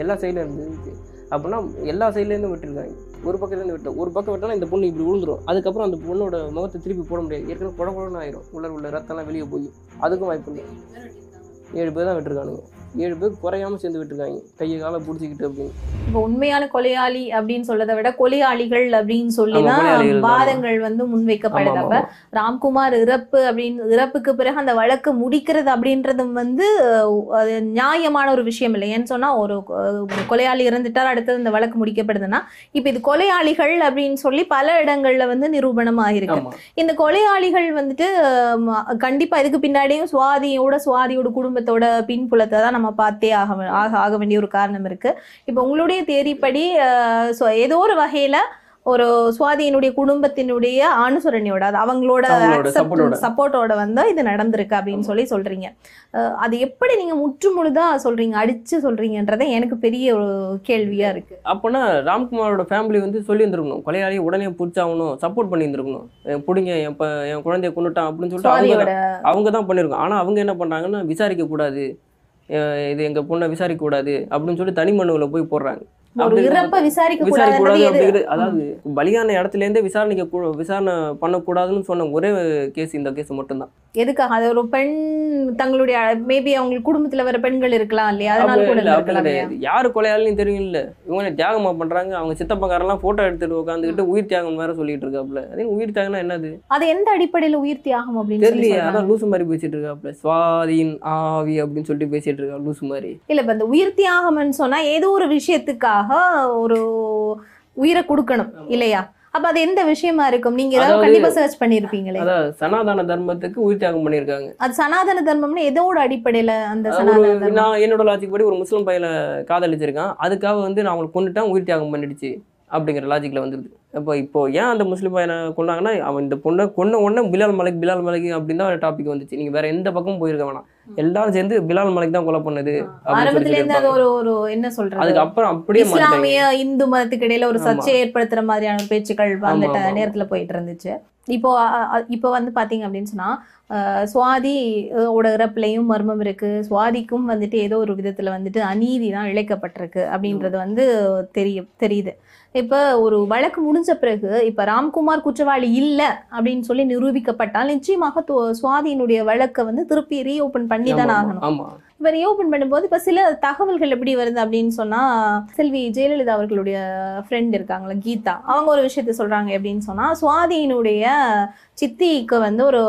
எல்லா சைட்லேருந்து இருக்குது அப்படின்னா எல்லா சைட்லேருந்து விட்டுருக்காங்க. ஒரு பக்கத்துலேருந்து வெட்ட ஒரு பக்கம் விட்டாலும் இந்த பொண்ணு இப்படி விழுந்துரும் அதுக்கப்புறம் அந்த பொண்ணோட முகத்தை திருப்பி போட முடியாது. ஏற்கனவே குட குடன்னு ஆயிரும். உள்ள உள்ள ரத்தம்லாம் வெளியே போய் அதுக்கும் வாய்ப்பு இல்லை. ஏழு பேர் தான் விட்டுருக்கானுங்க. ஏழு பேர் குறையாம சேர்ந்து விட்டுருக்காங்க கையை காலை பிடிச்சிக்கிட்டு அப்படின்னு. இப்போ உண்மையான கொலையாளி அப்படின்னு சொல்றதை விட கொலையாளிகள் அப்படின்னு சொல்லி தான். வாதங்கள் வந்து முன்வைக்கப்படுது அப்ப. ராம்குமார் இறப்பு அப்படின்னு இறப்புக்கு பிறகு அந்த வழக்கு முடிக்கிறது அப்படின்றதும் வந்து நியாயமான ஒரு விஷயம் இல்லை. ஏன்னு சொன்னா ஒரு கொலையாளி இறந்துட்டார் அடுத்தது இந்த வழக்கு முடிக்கப்படுதுன்னா இப்ப இது கொலையாளிகள் அப்படின்னு சொல்லி பல இடங்கள்ல வந்து நிரூபணம் ஆகிருக்கு இந்த கொலையாளிகள் வந்துட்டு கண்டிப்பா இதுக்கு பின்னாடியும் சுவாதியோட சுவாதியோட குடும்பத்தோட பின்புலத்தை தான் நம்ம பார்த்தே ஆக ஆக ஆக வேண்டிய ஒரு காரணம் இருக்கு. இப்போ உங்களுடைய அஹ், so ஏதோ ஒரு வகையில ஒரு சுவாதியினுடைய குடும்பத்தினுடைய அனுசரணையோட அது அவங்களோட. சப்போர்ட்டோட வந்து இது நடந்திருக்கு அப்படின்னு சொல்லி சொல்றீங்க. அது எப்படி நீங்க முற்று முழுதா சொல்றீங்க அடிச்சு சொல்றீங்கன்றதே எனக்கு பெரிய ஒரு கேள்வியா இருக்கு. அப்போனா ராம்குமாரோட ஃபேமிலி வந்து சொல்லி இருந்திருக்கணும் கொலையாளியை உடனே பிடிச்சாகணும் சப்போர்ட் பண்ணி இருந்திருக்கணும் பிடிங்க என் குழந்தைய கொண்டுட்டான் அப்படின்னு சொல்லிட்டு அவங்க அவங்க தான் பண்ணியிருக்கோம் ஆனால் அவங்க என்ன பண்ணுறாங்கன்னா விசாரிக்க கூடாது இது எங்கள் பொண்ணை விசாரிக்க கூடாது அப்படின்னு சொல்லி தனி மனுவில் போய் போடுறாங்க. அதாவது பலியான இடத்துல இருந்தே விசாரணைக்க விசாரணை பண்ணக்கூடாதுன்னு சொன்ன ஒரே கேஸ் இந்த கேஸ் மட்டும்தான். எதுக்காக? அது ஒரு பெண் தங்களுடைய மேபி அவங்க குடும்பத்துல வர பெண்கள் இருக்கலாம் இல்லையா? அதனால கூட யாரு கொலையாளின்னு தெரியும் இல்ல இவங்க தியாகமா பண்றாங்க? அவங்க சித்தப்பக்காரெல்லாம் போட்டோ எடுத்துட்டு உட்காந்துக்கிட்டு உயிர் தியாகம் வேற சொல்லிட்டு இருக்காப்புல அதே உயிர் தியாகம்னா என்னது? அது எந்த அடிப்படையில உயிர் தியாகம் அப்படின்னு சொல்றாங்க? அதான் லூசு மாதிரி பேசிட்டு இருக்காப்புல சுவாதின் ஆவி அப்படின்னு சொல்லிட்டு பேசிட்டு இருக்கா லூசு மாதிரி. இல்ல இப்ப இந்த உயிர் தியாகம்னு சொன்னா ஏதோ ஒரு விஷயத்துக்காக ஒரு உயிரை கொடுக்கணும் இல்லையா? அப்ப அது எந்த விஷயமா இருக்கும்? நீங்க ஏதாவது அதாவது- கண்டிப்பா சர்ச் பண்ணிருப்பீங்களே? அதான் சனாதன தர்மத்துக்கு உயிர் தியாகம் பண்ணியிருக்காங்க. அது சனாதன தர்மம்னு எதோட அடிப்படையில அந்த சனாதன நான் என்னோட லாஜிக் படி ஒரு முஸ்லீம் பையனை காதலிச்சிருக்கான். அதுக்காக வந்து நான் அவங்களை கொண்டுட்டான் உயிர் தியாகம் பண்ணிடுச்சு அப்படிங்கிற லாஜிக்ல வந்துருது. அப்போ இப்போ ஏன் அந்த முஸ்லீம் பையனை கொண்டாங்கன்னா அவன் இந்த பொண்ணை கொன்ன உடனே பிலால் மலைக் பிலால் மலைக் அப்படின்னு தான் டாபிக் வந்துச்சு. நீங்க வேற எந்த பக்கமும் போயிருக்க வேணாம். எல்லாரும் சேர்ந்து பிலால் மலைக் தான் கொலை பண்ணது ஆரம்பத்துல இருந்து அது. ஒரு ஒரு என்ன சொல்றது? அதுக்கு அப்புறம் அப்படியே இஸ்லாமிய இந்து மதத்துக்கு இடையில ஒரு. சர்ச்சையை ஏற்படுத்துற மாதிரியான பேச்சுக்கள் அந்த. நேரத்துல போயிட்டு இருந்துச்சு. இப்போ இப்போ வந்து பாத்தீங்க அப்படின்னு சொன்னா அஹ், சுவாதி ஓட இறப்புலையும் மர்மம் இருக்கு. சுவாதிக்கும் வந்துட்டு ஏதோ ஒரு விதத்துல வந்துட்டு அநீதி தான் இழைக்கப்பட்டிருக்கு அப்படின்றது வந்து தெரிய தெரியுது. இப்ப ஒரு வழக்கு முடிஞ்ச பிறகு இப்ப ராம்குமார் குற்றவாளி இல்ல அப்படின்னு சொல்லி நிரூபிக்கப்பட்டால் நிச்சயமாக சுவாதியினுடைய வழக்கை வந்து திருப்பி ரீஓபன் பண்ணி தான் ஆகணும். இப்போ ரீஓபன் பண்ணும்போது இப்போ சில தகவல்கள் எப்படி வருது அப்படின்னு சொன்னால் செல்வி ஜெயலலிதா அவர்களுடைய ஃப்ரெண்ட் இருக்காங்களா கீதா. அவங்க ஒரு விஷயத்த சொல்கிறாங்க அப்படின்னு சொன்னால் சுவாதியினுடைய சித்திக்கு வந்து ஒரு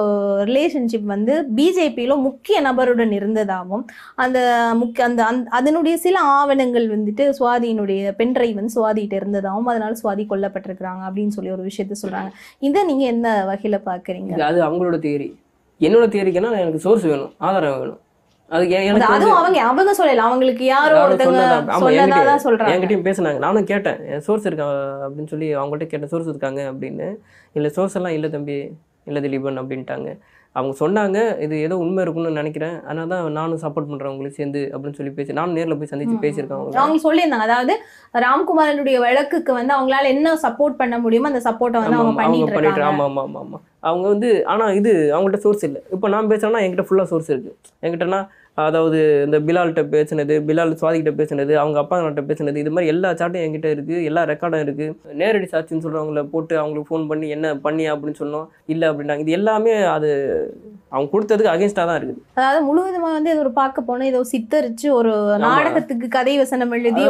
ரிலேஷன்ஷிப் வந்து பிஜேபியில் முக்கிய நபருடன் இருந்ததாகவும் அந்த முக்கிய அந்த அந் அதனுடைய சில ஆவணங்கள் வந்துட்டு சுவாதியினுடைய பென்ட்ரை வந்து சுவாதிகிட்ட இருந்ததாகவும் அதனால சுவாதி கொல்லப்பட்டிருக்கிறாங்க அப்படின்னு சொல்லி ஒரு விஷயத்த சொல்கிறாங்க இதை நீங்கள் என்ன வகையில் பார்க்குறீங்க அது அவங்களோட தியரி என்னோட தியரிக்குன்னா எனக்கு சோர்ஸ் வேணும் ஆதாரம் வேணும். அது எனக்கு அதுவும் அவங்க அவங்க சொல்லல. அவங்களுக்கு யாரோ ஒருத்தங்க சொன்னதா- ஆமா, சொன்னதா என்கிட்ட- தான் சொல்றாங்க. என்கிட்டயும் பேசுனாங்க. நானும் கேட்டேன் சோர்ஸ் இருக்கா? அப்படின்னு சொல்லி அவங்கள்ட்ட கேட்டேன் சோர்ஸ் இருக்காங்க அப்படின்னு. இல்லை சோர்ஸ் எல்லாம் இல்லை தம்பி. இல்லை திலீபன் அப்படின்ட்டாங்க. அவங்க சொன்னாங்க இது ஏதோ உண்மை இருக்கும்னு நினைக்கிறேன். அதனால தான் நானும் சப்போர்ட் பண்றேன் உங்களுக்கு சேர்ந்து அப்படின்னு சொல்லி பேசி நானும் நேர்ல போய் சந்திச்சு பேசியிருக்கேன் அவங்க சொல்லியிருந்தாங்க. அதாவது ராம்குமாரனுடைய வழக்குக்கு வந்து அவங்களால என்ன சப்போர்ட் பண்ண முடியுமோ அந்த சப்போர்ட்டை வந்து அவங்க பண்ணிட்டு ஆமா ஆமா ஆமா ஆமா. அவங்க வந்து ஆனா இது அவங்கள்ட்ட சோர்ஸ் இல்லை. இப்போ நான் பேசுறேன்னா என்கிட்ட ஃபுல்லா சோர்ஸ் இருக்கு. என்கிட்டனா அதாவது இந்த பிலால்கிட்ட பேசினது பிலால் சுவாதிகிட்ட பேசினது அவங்க அப்பா கிட்ட பேசினது இது மாதிரி எல்லா சாட்டும் என்கிட்ட இருக்கு எல்லா ரெக்கார்டும் இருக்கு. நேரடி சாட்சின்னு சொல்றவங்கள போட்டு அவங்களுக்கு ஃபோன் பண்ணி என்ன பண்ணி அப்படின்னு சொன்னோம் இல்லை அப்படின்னாங்க. இது எல்லாமே அது அவங்க கொடுத்ததுக்கு அகேன்ஸ்டாக தான் இருக்குது. அதாவது முழுவதுமா வந்து இது ஒரு பார்க்க போனா ஏதோ சித்தரிச்சு ஒரு நாடகத்துக்கு கதை வசனம் எழுதி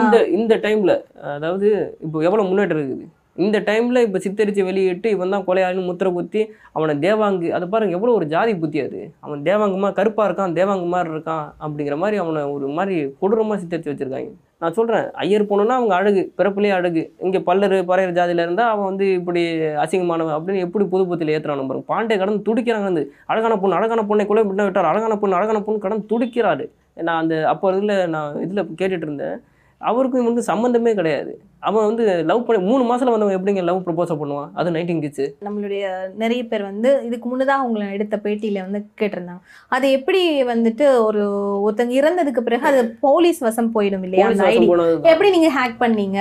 இந்த இந்த டைம்ல அதாவது இப்போ எவ்வளவு முன்னேற்றம் இருக்குது? இந்த டைமில் இப்போ சித்தரித்து வெளியிட்டு இவன் தான் கொலையாளின்னு முத்திர குத்தி அவனை தேவாங்கு அதை பாருங்க எவ்வளோ ஒரு ஜாதி புத்தி அது. அவன் தேவாங்குமா கருப்பாக இருக்கான் தேவாங்கு மாதிரி இருக்கான் அப்படிங்கிற மாதிரி அவனை ஒரு மாதிரி கொடூரமாக சித்தரித்து வச்சுருக்காங்க. நான் சொல்கிறேன் ஐயர் போனோன்னா அவங்க அழகு பிறப்புலேயே அழகு. இங்கே பல்லர் பறையர் ஜாதியில் இருந்தால் அவன் வந்து இப்படி அசிங்கமானவன் அப்படின்னு எப்படி புது புத்தியில் ஏத்துறானு பாருங்க. பாண்டே கடந்து துடிக்கிறாங்க வந்து அழகான பொண்ணு அழகான பொண்ணை கொலை பண்ண விட்டார் அழகான பொண்ணு அழகான பொண்ணு கடந்து துடிக்கிறாரு. நான் அந்த அப்போ இதில் நான் இதில் கேட்டுட்டு இருந்தேன் அவருக்கும் வந்து சம்மந்தமே கிடையாது. அவன் வந்து லவ் பண்ணி மூணு மாசத்துல வந்தவன் எப்படிங்க லவ் ப்ரப்போசல் பண்ணுவான்? அது நைன்டீன் கிட்ஸு நம்மளுடைய நிறைய பேர் வந்து இதுக்கு முன்னதாக உங்களை எடுத்த பேட்டியில வந்து கேட்டிருந்தாங்க. அது எப்படி வந்துட்டு ஒரு ஒருத்தங்க இறந்ததுக்கு பிறகு அது போலீஸ் வசம் போயிடும் இல்லையா? எப்படி நீங்க ஹேக் பண்ணீங்க?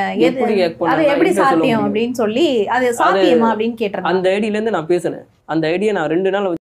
அது? எப்படி சாத்தியம்? அப்படின்னு சொல்லி அது சாத்தியமா அப்படின்னு கேட்டிருந்தாங்க. அந்த ஐடியில இருந்து நான் பேசினேன். அந்த ஐடியை நான் ரெண்டு நாள்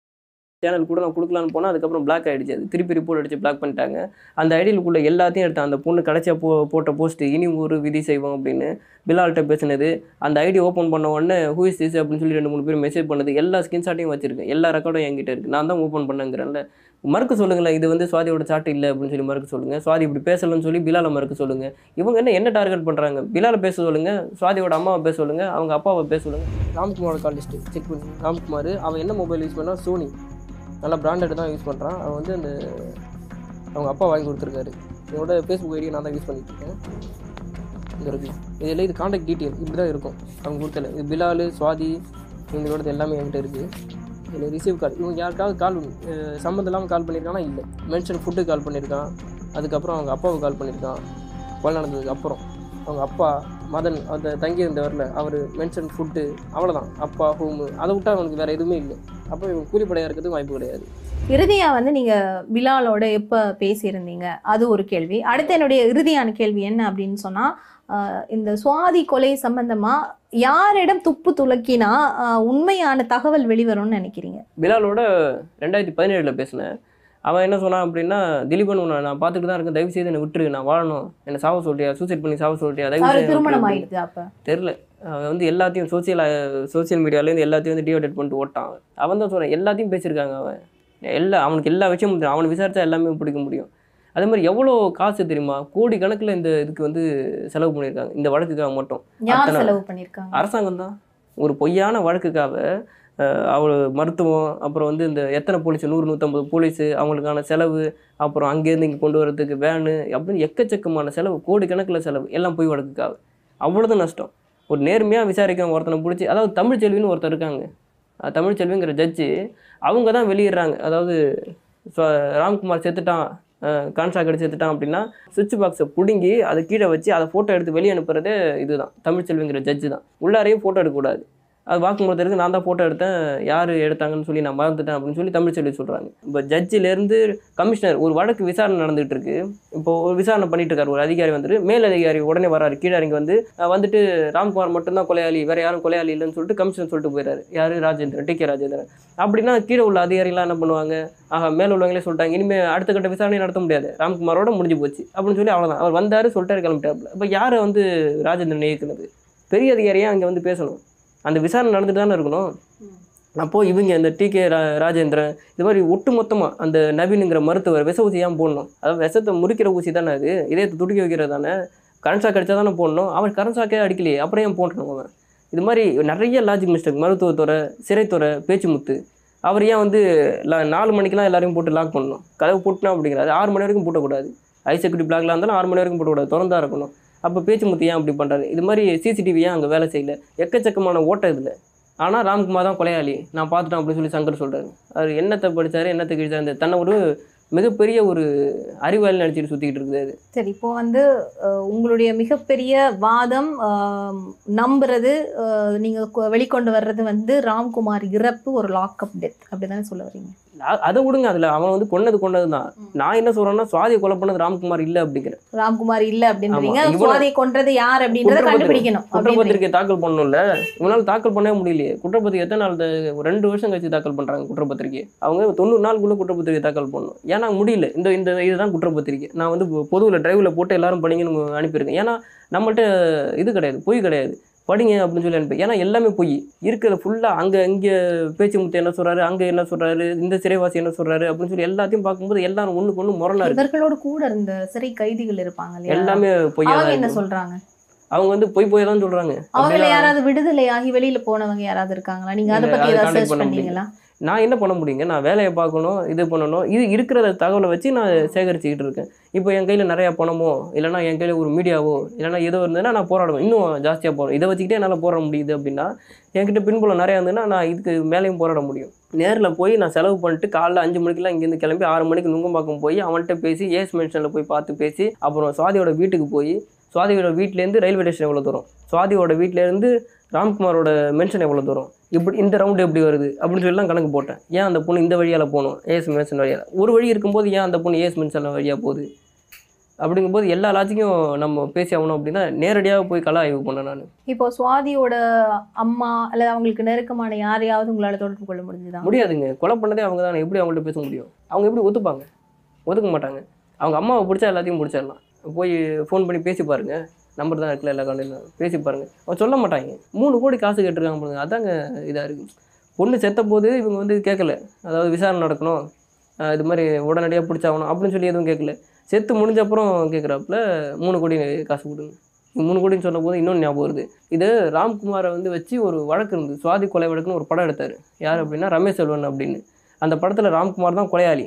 சேனல் கூட நான் கொடுக்கலான்னு போனால் அதுக்கப்புறம் பிளாக் ஆகிடுச்சு அது திருப்பி ரிப்போர்ட் அடிச்சு பிளாக் பண்ணிட்டாங்க. அந்த ஐடியிலுக்குள்ள எல்லாத்தையும் எடுத்தேன். அந்த பொண்ணு கிடச்சா போ போட்ட போஸ்ட்டு இனி ஒரு விதி செய்வோம் அப்படின்னு பிலால்கிட்ட பேசினது. அந்த ஐடி ஓப்பன் பண்ண உடனே ஹூ இஸ் திஸ் அப்படின்னு சொல்லி ரெண்டு மூணு பேர் மெசேஜ் பண்ணது. எல்லா ஸ்கிரீன்ஷாட்டையும் வச்சிருக்கேன். எல்லா ரெக்கார்டும் என்கிட்ட இருக்குது நான் தான் ஓப்பன் பண்ணேங்கிறேன்ல. மறுக்க சொல்லுங்களேன் இது வந்து சுவாதியோட சாட்டு இல்லை அப்படின்னு சொல்லி மறுக்க சொல்லுங்கள் சுவாதி இப்படி பேசலன்னு சொல்லி பிலாலை மறுக்க சொல்லுங்கள் இவங்க என்ன என்ன டார்கெட் பண்ணுறாங்க பிலால பேச சொல்லுங்கள் சுவாதியோட அம்மாவை பேச சொல்லுங்கள் அவங்க அப்பாவை பேச சொல்லுங்கள் ராம்குமாரோட கால் லிஸ்ட்டு செக் பண்ணி. ராம்குமார் அவன் என்ன மொபைல் யூஸ் பண்ணா சோனி நல்லா பிராண்டட் தான் யூஸ் பண்ணுறான் அவன் வந்து அந்த அவங்க அப்பா வாங்கி கொடுத்துருக்காரு. என்னோட ஃபேஸ்புக் ஐடியை நான் தான் யூஸ் பண்ணிட்டு இருக்கேன். இங்கே இதில் இது காண்டாக்ட் டீட்டெயில் இப்படி தான் இருக்கும். அவங்க கொடுத்தல இது பிலால் சுவாதி இவங்களோடது எல்லாமே என்கிட்ட இருக்குது இதில் ரிசீவ் கால் இவங்க யாருக்காவது கால் சம்மந்தம் இல்லாமல் கால் பண்ணியிருக்கானா இல்லை. மென்ஷன் ஃபுட்டு கால் பண்ணியிருக்கான் அதுக்கப்புறம் அவங்க அப்பாவுக்கு கால் பண்ணியிருக்கான் கொலை நடந்ததுக்கு அப்புறம். அவங்க அப்பா மதன் அந்த தங்கி இருந்தவரில் அவர் மென்ஷன் ஃபுட்டு அவ்வளோதான் அப்பா ஹோமு அதை விட்டா அவனுக்கு வேறு எதுவுமே இல்லை. அப்போ இவங்க கூலிப்படையாக இருக்கிறதுக்கு வாய்ப்பு கிடையாது. இறுதியா வந்து நீங்க பிலாலோட எப்ப பேசியிருந்தீங்க? அது ஒரு கேள்வி. அடுத்து என்னுடைய இறுதியான கேள்வி என்ன அப்படின்னு சொன்னா ஆஹ் இந்த சுவாதி கொலை சம்பந்தமா யாரிடம் துப்பு துலக்கினா ஆஹ் உண்மையான தகவல் வெளிவரும்னு நினைக்கிறீங்க? பிலாலோட ரெண்டாயிரத்தி பதினேழில் பேசினேன். அவன் என்ன சொன்னான் அப்படின்னா திலீபன் உன்னை நான் பார்த்துட்டு தான் இருக்கேன். தயவு செய்து என்னை விட்டுரு. நான் வாழணும். என்னை சாவ சொல்லிட்டியா சூசைட் பண்ணி சாவ சொல்லிட்டியா தயவு திருமணம் விட்டுரு. ஆயிடுது அப்ப. தெரில அவன் வந்து எல்லாத்தையும் சோசியல் சோசியல் மீடியாலேருந்து எல்லாத்தையும் வந்து டிவைடட் பண்ணிட்டு ஓட்டான். அவன். தான் சொல்கிறேன் எல்லாத்தையும் பேசியிருக்காங்க அவன். எல்லா அவனுக்கு எல்லா விஷயமும் தெரியும். அவனை விசாரிச்சா எல்லாமே பிடிக்க முடியும். அதே மாதிரி எவ்வளோ காசு தெரியுமா? கோடி கணக்கில் இந்த இதுக்கு வந்து செலவு பண்ணியிருக்காங்க. இந்த வழக்குக்காக மட்டும். அரசாங்கம் தான். ஒரு பொய்யான வழக்குக்காக அவள் மருத்துவம் அப்புறம் வந்து இந்த எத்தனை போலீஸ் நூறு நூற்றம்பது போலீஸு அவங்களுக்கான செலவு அப்புறம் அங்கேருந்து இங்கே கொண்டு வரதுக்கு வேனு அப்படின்னு எக்கச்சக்கமான செலவு கோடி கணக்கில் செலவு எல்லாம் போய் வழக்குக்காக அவ்வளோதான் நஷ்டம். ஒரு நேர்மையாக விசாரிக்காம ஒருத்தனை பிடிச்சி அதாவது தமிழ்ச்செல்வின்னு ஒருத்தர் இருக்காங்க. தமிழ்ச்செல்விங்கிற ஜட்ஜு அவங்க தான் வெளியிடுறாங்க. அதாவது ராம்குமார் செத்துட்டான் கான்ட்ராக்ட் அடிச்சு செத்துட்டான் அப்படின்னா சுவிட்ச் பாக்ஸை பிடுங்கி அதை கீழே வச்சு அதை ஃபோட்டோ எடுத்து வெளியே அனுப்புறதே இதுதான். தமிழ்ச்செல்விங்கிற ஜட்ஜு தான். உள்ளாரையும் ஃபோட்டோ எடுக்கக்கூடாது. அது வாக்குமூலத்திற்கு நான் தான் ஃபோட்டோ எடுத்தேன். யார் எடுத்தாங்கன்னு சொல்லி நான் மறந்துட்டேன் அப்படின்னு சொல்லி தமிழ் செல்வி சொல்கிறாங்க இப்போ ஜட்ஜிலேருந்து கமிஷனர் ஒரு வழக்கு விசாரணை நடந்துகிட்டு இருக்கு. இப்போ ஒரு விசாரணை பண்ணிட்டு இருக்காரு. ஒரு அதிகாரி வந்துட்டு மேல் அதிகாரி உடனே வராரு. கீழே இறங்கி வந்து வந்துட்டு ராம்குமார் மட்டும்தான் கொலையாளி வேற யாரும் கொலையாளி இல்லைன்னு சொல்லிட்டு கமிஷனர் சொல்லிட்டு போயிடாரு யார்? Rajendran T K Rajendran. அப்படின்னா கீழே உள்ள அதிகாரிகளாம் என்ன பண்ணுவாங்க? ஆஹா மேல உள்ளவங்களே சொல்லிட்டாங்க. இனிமேல் அடுத்த கட்ட விசாரணை நடத்த முடியாது. ராம்குமாரோட முடிஞ்சு போச்சு அப்படின்னு சொல்லி அவ்வளோதான் அவர் வந்தார் சொல்லிட்டாரு கிளம்பிட்டாப்புல. இப்போ யாரை வந்து ராஜேந்திரன் இயக்குனது? பெரிய அதிகாரியாக அங்கே வந்து பேசணும். அந்த விசாரணை நடந்துட்டு தானே இருக்கணும். அப்போது இவங்க இந்த டி கே ராஜேந்திரன் இது மாதிரி ஒட்டு மொத்தமாக அந்த நவீனுங்கிற மருத்துவர் விஷ ஊசி ஏன் போடணும்? அதாவது விஷத்தை முறிக்கிற ஊசி தானே அது? இதயத்தை துடிக்க வைக்கிறது தானே? கரண்ட் ஷாக் அடித்தா தானே போடணும்? அவன் கரண்ட் ஷாக்கே அடிக்கலையே அப்புறம் ஏன் அவன். இது மாதிரி நிறைய லாஜிக் மிஸ்டேக் மருத்துவத்துறை சிறைத்துறை பேச்சுமுத்து. அவர் ஏன் வந்து நாலு மணிக்கெல்லாம் எல்லாரையும் போட்டு லாக் பண்ணணும்? கதவு பூட்டினா அப்படிங்கிறாரு. ஆறு மணி வரைக்கும் பூட்டக்கூடாது. ஐ செக்யூரிட்டி பிளாக்லாம் இருந்தாலும் ஆறு மணி வரைக்கும் போட்டக்கூடாது. திறந்தா இருக்கணும். அப்போ பேச்சுமுத்து ஏன் அப்படி பண்ணுறாரு இது மாதிரி சிசிடிவி ஏன் அங்கே வேலை செய்யல? எக்கச்சக்கமான ஓட்டம் இதில். ஆனால் ராம்குமார் தான் கொலையாளி. நான் பார்த்துட்டேன் அப்படின்னு சொல்லி சங்கர் சொல்கிறாரு அவர் என்னத்தை படித்தார் என்னத்தை கிழிச்சார் இந்த தன்னை ஒரு மிகப்பெரிய ஒரு அறிவாளி நினச்சிட்டு சுற்றிக்கிட்டு இருக்குது சரி இப்போ வந்து உங்களுடைய மிகப்பெரிய வாதம் நம்புறது நீங்கள் கொ- வெளிக்கொண்டு வர்றது வந்து ராம்குமார் இறப்பு ஒரு லாக்அப் டெத் அப்படிதானே சொல்ல வரீங்க? அதை விடுங்க அதில் அவன் வந்து கொன்னது கொன்னது தான் நான் என்ன சொல்கிறேன்னா சுவாதியை கொலை பண்ணது ராம்குமார் இல்லை அப்படிங்கிறேன் ராம்குமார் இல்ல அப்படின்றீங்க. சுவாதியை கொன்றது யார் அப்படின்றத கண்டுபிடிக்கணும். குற்றப்பத்திரிக்கை தாக்கல் பண்ணணும்ல. இவனால தாக்கல் பண்ணவே முடியலையே. குற்றப்பத்திரிக்கை எத்தனை நாள் ரெண்டு வருஷம் கழிச்சு தாக்கல் பண்றாங்க குற்றப்பத்திரிக்கை அவங்க தொண்ணூறு நாளுக்குள்ள குற்றப்பத்திரிக்கை தாக்கல் பண்ணணும். ஏன்னா முடியல. இந்த இந்த இதுதான் குற்றப்பத்திரிக்கை நான் வந்து பொதுவில் டிரைவில் போட்டு எல்லாரும் படிங்கன்னு அனுப்பியிருக்கேன். ஏன்னா நம்மள்ட்ட இது கிடையாது பொய் கிடையாது. படிங்க அப்படின்னு சொல்லி அனுப்பி ஏன்னா எல்லாமே பொய். இருக்கிறது ஃபுல்லாக அங்கே இங்கே பேச்சு முத்து என்ன சொல்றாரு அங்கே என்ன சொல்றாரு இந்த சிறைவாசி என்ன சொல்றாரு அப்படின்னு சொல்லி எல்லாத்தையும் பார்க்கும்போது எல்லாரும் ஒண்ணுக்கு ஒன்று முரணா இவர்களோட கூட இருந்த சிறை கைதிகள் இருப்பாங்க எல்லாமே தான் என்ன. சொல்றாங்க? அவங்க வந்து பொய் பொய் தான் சொல்றாங்க. அவங்கள யாராவது விடுதலையாகி வெளியில போனவங்க யாராவது இருக்காங்களா? நீங்க அதை அதை ஏதாவது பண்ணீங்களா? நான் என்ன பண்ண முடியுங்க? நான் வேலையை பார்க்கணும் இது பண்ணணும் இது இருக்கிற தகவலை வச்சு நான் சேகரிச்சுக்கிட்டு இருக்கேன். இப்போ என் கையில் நிறையா பணமோ இல்லைனா என் கையில் ஒரு மீடியாவோ இல்லைனா ஏதோ இருந்ததுன்னா நான் போராடுவேன். இன்னும் ஜாஸ்தியாக போகிறேன் இதை வச்சுக்கிட்டே என்னால் போராட முடியுது அப்படின்னா என்கிட்ட பின்புலம் நிறையா இருந்ததுன்னா நான் இதுக்கு மேலேயும் போராட முடியும். நேரில் போய் நான் செலவு பண்ணிட்டு காலைல அஞ்சு மணிக்கெல்லாம் இங்கேருந்து கிளம்பி ஆறு மணிக்கு நுங்கம்பாக்கம் போய் அவன்கிட்ட பேசி ஏஸ் மென்ஷனில் போய் பார்த்து பேசி அப்புறம் சுவாதியோட வீட்டுக்கு போய் சுவாதியோட வீட்டிலேருந்து ரயில்வே ஸ்டேஷன் எவ்வளோ தூரம்? சுவாதியோட வீட்டிலேருந்து ராம்குமாரோட மென்ஷன் எவ்வளோ தூரம்? இப்படி இந்த ரவுண்டு எப்படி வருது? அப்படின்னு சொல்லி தான் கணக்கு போட்டேன். ஏன் அந்த பொண்ணு இந்த வழியால் போகணும்? ஏஎஸ் மென்ஷன் வழியால். ஒரு வழி இருக்கும்போது ஏன் அந்த பொண்ணு ஏஎஸ் மென்ஷன் வழியாக போகுது? அப்படிங்கும்போது எல்லா லாஜிக்கும் நம்ம பேசி ஆகணும் அப்படின்னா நேரடியாக போய் கலா ஆய்வு பண்ணேன் நான். இப்போ சுவாதியோட அம்மா அல்லது அவங்களுக்கு நெருக்கமான யாரையாவது உங்களால தொடர்பு கொள்ள முடிஞ்சுதா? முடியாதுங்க. கொலை பண்ணதே அவங்க தானே. எப்படி அவங்கள்ட்ட பேச முடியும்? அவங்க எப்படி ஒத்துப்பாங்க? ஒத்துக்க மாட்டாங்க. அவங்க அம்மாவை பிடிச்சா எல்லாத்தையும் பிடிச்சிடலாம். போய் ஃபோன் பண்ணி பேசி பாருங்க. நம்பர் தான் இருக்குல்ல எல்லா காலையிலும் பேசி பாருங்க. அவங்க சொல்ல மாட்டாங்க. மூணு கோடி காசு கேட்டிருக்காங்க பாருங்க. அதாங்க இதாக இருக்குது பொண்ணு செத்த போது இவங்க வந்து கேட்கல. அதாவது விசாரணை நடக்கணும். இது மாதிரி உடனடியாக பிடிச்சாகணும் அப்படின்னு சொல்லி எதுவும் கேட்கல. செத்து முடிஞ்ச அப்புறம் கேட்குறாப்புல மூணு கோடி காசு கொடுங்க. மூணு கோடின்னு சொன்ன போது இன்னொன்று ஞாபகம் வருது. இது ராம்குமாரை வந்து வச்சு ஒரு வழக்கு இருந்தது. சுவாதி கொலை வழக்குன்னு ஒரு படம் எடுத்தார். யார் அப்படின்னா ரமேஷ் செல்வன் அப்படின்னு. அந்த படத்தில் ராம்குமார் தான் கொலையாளி.